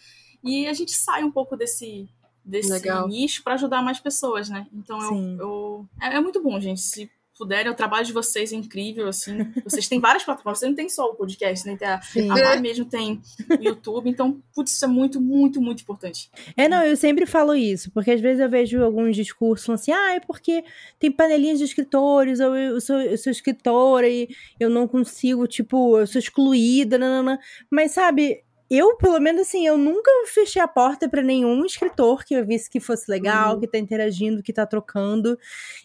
E a gente sai um pouco desse, desse
Legal.
nicho para ajudar mais pessoas, né? Então
Sim.
eu, eu- é, é muito bom, gente. Se puderem, o trabalho de vocês é incrível, assim. Vocês têm várias plataformas, você não tem só o podcast, nem tem a,
Sim.
a Mai mesmo tem o YouTube. Então, putz, isso é muito, muito, muito importante.
É, não, eu sempre falo isso, porque às vezes eu vejo alguns discursos assim, ah, é porque tem panelinhas de escritores, ou eu sou, eu sou escritora e eu não consigo, tipo, eu sou excluída, nanana. mas sabe, eu, pelo menos assim, eu nunca fechei a porta pra nenhum escritor que eu visse que fosse legal,
Uhum.
que tá interagindo, que tá trocando,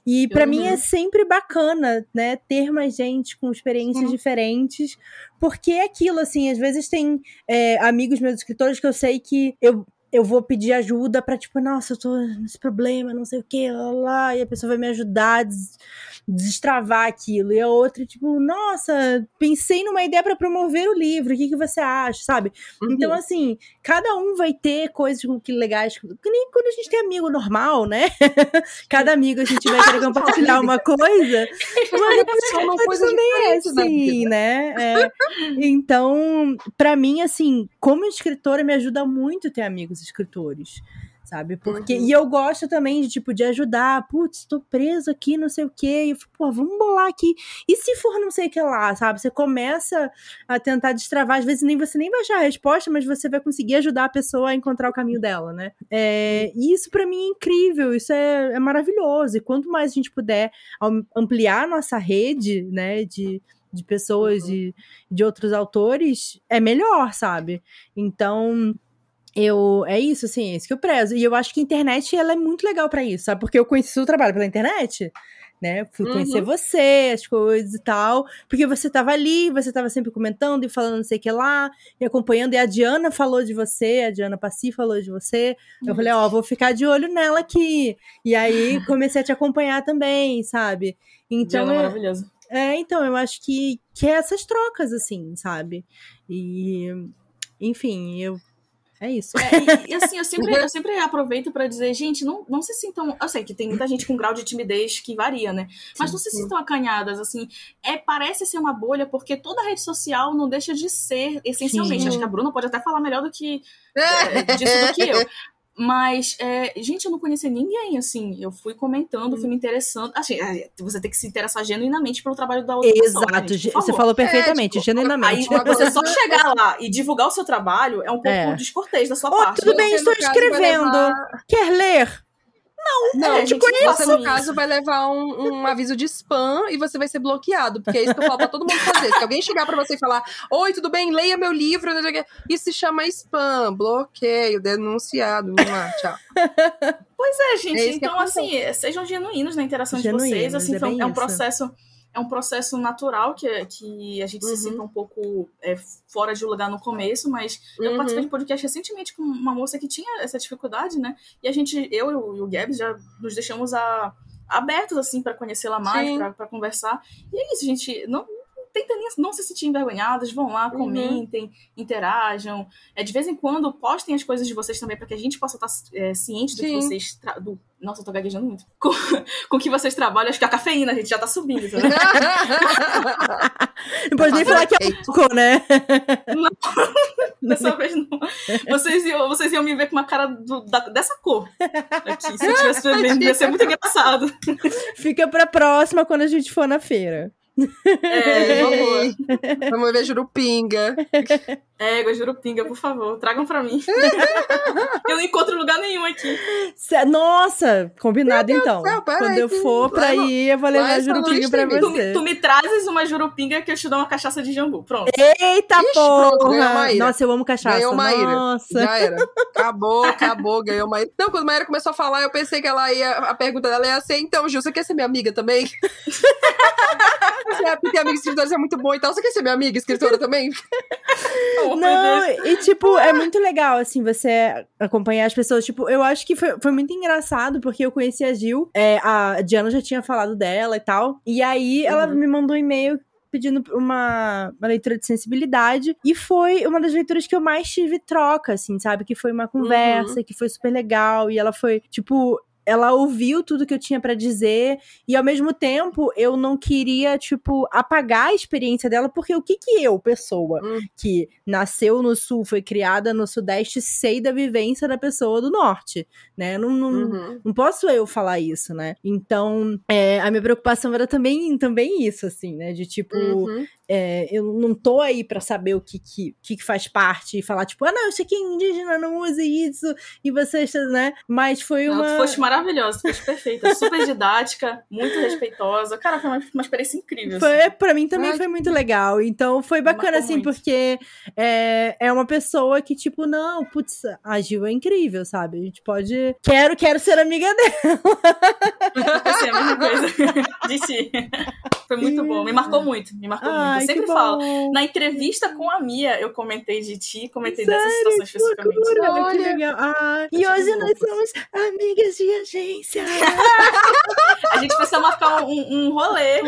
e pra mim é
Uhum.
sempre bacana, né, ter mais gente com experiências
Sim.
diferentes, porque é aquilo, assim, às vezes tem é, amigos meus escritores que eu sei que eu eu vou pedir ajuda pra, tipo, nossa, eu tô nesse problema, não sei o que, lá, lá, e a pessoa vai me ajudar a des- destravar aquilo. E a outra, tipo, nossa, pensei numa ideia pra promover o livro, o que, que você acha, sabe?
Uhum.
Então, assim, cada um vai ter coisas com que legais, que nem quando a gente tem amigo normal, né? cada amigo a gente vai querer compartilhar uma coisa, mas
São uma coisa
também é assim, né? É. Então, pra mim, assim, como escritora, me ajuda muito ter amigos escritores. Sabe? Porque.
Uhum.
E eu gosto também de, tipo, de ajudar. Putz, tô preso aqui, não sei o quê. E eu falo, pô, vamos bolar aqui. E se for não sei o que lá, sabe? Você começa a tentar destravar. Às vezes nem você nem vai achar a resposta, mas você vai conseguir ajudar a pessoa a encontrar o caminho dela, né? É, e isso pra mim é incrível, isso é, é maravilhoso. E quanto mais a gente puder am- ampliar a nossa rede, né, de, de pessoas
Uhum.
de, de outros autores, é melhor, sabe? Então, eu é isso, assim, é isso que eu prezo. E eu acho que a internet ela é muito legal pra isso, sabe? Porque eu conheci o trabalho pela internet. né? Fui conhecer você, as coisas e tal, porque você tava ali, você tava sempre comentando e falando não sei o que lá, e acompanhando, e a Diana falou de você, a Diana Passi falou de você. Eu falei, ó, vou ficar de olho nela aqui. E aí comecei a te acompanhar também, sabe? Então,
Diana
é,
maravilhosa.
é, então, eu acho que, que é essas trocas, assim, sabe? E, enfim, eu. É isso.
É, e, e, assim, eu sempre, eu sempre aproveito pra dizer, gente, não, não se sintam. Eu sei que tem muita gente com grau de timidez que varia, né? Mas não se sintam acanhadas, assim. É, parece ser uma bolha, porque toda rede social não deixa de ser, essencialmente.
Sim.
Acho que a Bruna pode até falar melhor do que é, disso do que eu. Mas, é, gente, eu não conhecia ninguém, assim. Eu fui comentando, fui me interessando. Assim, é, você tem que se interessar genuinamente pelo trabalho da outra pessoa.
Exato,
gente, por
você falou perfeitamente,
tipo,
genuinamente.
Aí você só chegar lá e divulgar o seu trabalho é um pouco
É.
descortês da sua
Ô,
parte.
tudo bem, estou escrevendo.
levar-
Quer ler?
Não,
É,
te
gente,
conheço. Você, no caso, vai levar um, um aviso de spam e você vai ser bloqueado. Porque é isso que eu falo pra todo mundo fazer. Se alguém chegar pra você e falar: Oi, tudo bem? Leia meu livro. não. Isso se chama spam, bloqueio, denunciado. Vamos lá, tchau.
Pois é, gente.
É
então, assim, é, sejam genuínos na interação de
Genuínos,
vocês. Assim,
é
foi um- é um
isso.
É um processo natural que, que a gente
Uhum.
se sinta um pouco é, fora de lugar no começo, mas eu
Uhum.
participei de podcast recentemente com uma moça que tinha essa dificuldade, né? E a gente, eu e o- Gabs, já nos deixamos a, abertos, assim, para conhecê-la mais, pra conversar. E é isso, gente. Não, tentem não se sentir envergonhadas, vão lá,
Uhum.
comentem, interajam. É, de vez em quando, postem as coisas de vocês também, para que a gente possa estar é, ciente do que
Sim.
vocês. tra- Do... Nossa, eu tô gaguejando muito. Com, com que vocês trabalham. Acho que a cafeína, a gente já tá subindo. entendeu?
Não pode nem falar que é álcool, né?
Dessa vez não. Vocês iam, vocês iam me ver com uma cara do- da- dessa cor. Aqui, se eu estivesse bebendo, ia ser muito engraçado.
Fica pra próxima quando a gente for na feira.
É.
Ei, Vamos ver Jurupinga.
É, Jurupinga, por favor, tragam pra mim. eu não encontro lugar nenhum aqui.
Cê- Nossa, combinado então.
céu,
Quando
aí
eu
que-
for pra ir, eu vou levar jurupinga pra
noite
Tu,
você.
me- tu me trazes uma Jurupinga que eu te dou uma cachaça de jambu. Pronto.
Eita
Ixi, pronto,
porra!
Maíra.
Nossa, eu amo cachaça.
Ganhou Maíra.
Nossa.
Já era. Acabou, acabou, ganhou Maíra. Não, quando a Maíra começou a falar, eu pensei que ela ia. A pergunta dela ia ser: então, Gil, você quer ser minha amiga também? Você é, porque amiga escritora é muito bom e tal. Você quer ser minha amiga escritora também?
Não,
Deus.
e tipo, é muito legal, assim, você acompanhar as pessoas. Tipo, eu acho que foi, foi muito engraçado, porque eu conheci a Gil, é, a Diana já tinha falado dela e tal. E aí ela
Uhum.
me mandou um e-mail pedindo uma, uma leitura de sensibilidade. E foi uma das leituras que eu mais tive troca, assim, sabe? Que foi uma conversa, que foi super legal. E ela foi, tipo. Ela ouviu tudo que eu tinha pra dizer e ao mesmo tempo eu não queria tipo apagar a experiência dela porque o que que eu, pessoa,
Hum.
que nasceu no sul, foi criada no sudeste, sei da vivência da pessoa do norte, né? Não, não,
Uhum.
não posso eu falar isso, né? Então, é, a minha preocupação era também, também isso, assim, né? De tipo,
Uhum.
É, eu não tô aí pra saber o que, que, que faz parte e falar, tipo, ah, não, isso aqui é indígena, não use isso, e vocês, né? Mas foi
Não,
uma.
tu foste maravilhosa, tu foste perfeita, super didática, muito respeitosa. Cara, foi uma, uma experiência incrível. assim.
Foi, pra mim também
Ai,
foi muito legal. Então foi bacana, assim,
muito.
porque é, é uma pessoa que, tipo, não, putz, a Gil é incrível, sabe? A gente pode. Quero, quero ser amiga dela.
Eu pensei a mesma coisa de ti. Foi muito bom, me marcou muito, me marcou muito.
Ai,
Eu sempre
que
falo.
bom.
Na entrevista com a Mia, eu comentei de ti, comentei
Sério?
dessa situação especificamente.
Loucura, que
Olha.
legal. Ah, e hoje nós somos amigas de agência.
A gente precisa marcar um, um rolê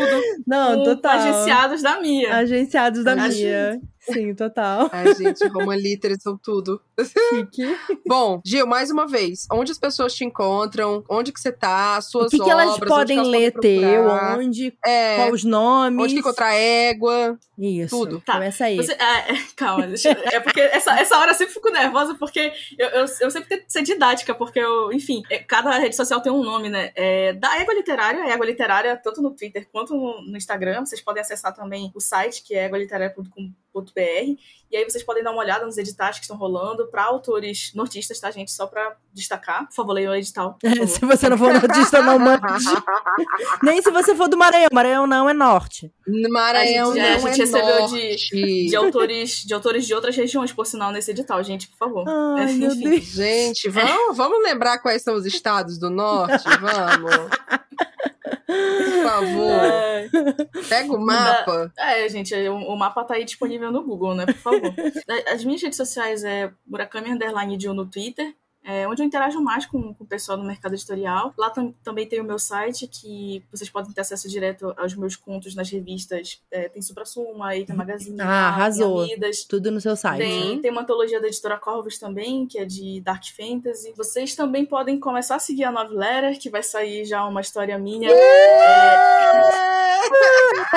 Não,
com
total.
agenciados da Mia.
Agenciados da Mia. Sim, total.
Ai, gente, Roma Literas são tudo.
Chique.
Bom, Gil, mais uma vez, onde as pessoas te encontram? Onde que você tá?
O
Suas
que, que
obras?
elas
onde
podem
que elas
ler
podem
teu?
procurar?
Onde?
É,
Qual os nomes?
onde que encontrar égua?
Isso.
Tudo.
Tá,
Começa aí.
Você- é, é, calma, deixa, eu- é porque essa, essa hora eu sempre fico nervosa, porque eu, eu, eu sempre tento ser didática, porque eu, enfim, é, cada rede social tem um nome, né? É, da Égua Literária, é Égua Literária, tanto no Twitter quanto no, no Instagram. Vocês podem acessar também o site, que é egualiterária.com.br. E aí vocês podem dar uma olhada nos editais que estão rolando para autores nortistas, tá, gente? Só pra destacar. Por favor, leiam o edital. favor.
se você não for nordista, não mande. Nem se você for do Maranhão. Maranhão não é norte.
Maranhão
A gente- é, a
não
gente
é
recebeu
norte.
De autores, de autores de outras regiões, por sinal, nesse edital, gente, por favor.
Ai,
É,
meu
enfim.
Deus.
Gente, vamos, vamos lembrar quais são os estados do norte? Vamos. Por favor.
É,
Pega o mapa.
é, gente, o, o mapa tá aí disponível no Google, né? Por favor. As minhas redes sociais é Murakami Underline Jill no Twitter. É, onde eu interajo mais com, com o pessoal do mercado editorial. Lá tam, também tem o meu site, que vocês podem ter acesso direto aos meus contos nas revistas. É, tem Supra Suma, Eita Magazine,
Ah, arrasou.
Amidas.
Tudo no seu site.
Tem, tem uma antologia da editora Corvus também, que é de Dark Fantasy. Vocês também podem começar a seguir a Nove Letter, que vai sair já uma história minha.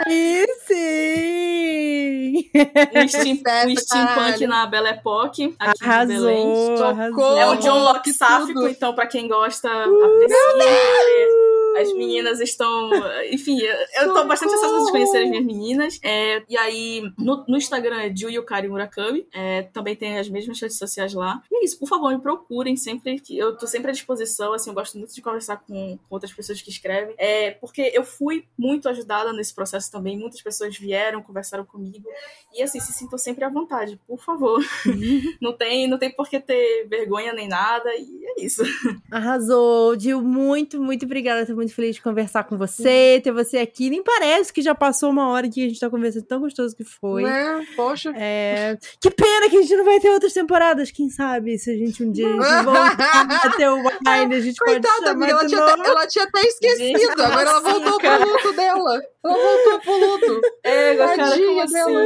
Aí sim!
Um, steam, um steampunk na Belle Époque, aqui de Belém.
Arrasou, arrasou.
É o
Oh,
Locke
que
sáfico, então pra quem gosta, aprecia. porque As meninas estão. Enfim, eu tô bastante ansiosa de conhecer as minhas meninas. É, e aí, no, no Instagram é Ju Yukari Murakami. É, também tem as mesmas redes sociais lá. E é isso, por favor, me procurem sempre. que Eu tô sempre à disposição. Assim, eu gosto muito de conversar com, com outras pessoas que escrevem. É, porque eu fui muito ajudada nesse processo também. Muitas pessoas vieram, conversaram comigo. E assim, se sintam sempre à vontade, por favor. não, tem, não tem por que ter vergonha nem nada. E é isso.
Arrasou, Gil. Muito, muito obrigada. Tô muito feliz de conversar com você, ter você aqui. Nem parece que já passou uma hora que a gente tá conversando, tão gostoso que foi.
Né? Poxa.
É, Que pena que a gente não vai ter outras temporadas. Quem sabe se a gente um dia voltar a ter o Wine, a gente pode
Coitada,
chamar
amiga, ela
de
tinha,
novo.
até, ela tinha até esquecido.
Gente,
Agora ela
assim,
voltou
cara?
pro luto dela. Ela voltou pro luto.
É,
Tadinha
assim,
dela.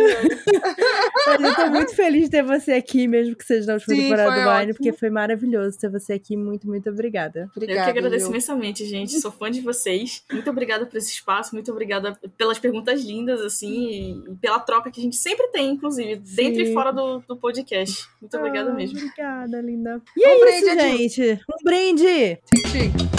Mas eu tô muito feliz de ter você aqui, mesmo que seja na última
Sim,
temporada do Wine,
ótimo.
porque foi maravilhoso ter você aqui. Muito, muito obrigada.
Eu que
Obrigada,
agradeço
viu?
imensamente, gente. Sou fã de vocês. Muito obrigada por esse espaço, muito obrigada pelas perguntas lindas, assim, e, pela troca que a gente sempre tem, inclusive, dentro
Sim.
e fora do, do podcast. Muito obrigada
Ah,
mesmo.
Obrigada, linda. E
Um
é
brinde,
isso, gente. Um brinde!
Tic, tic.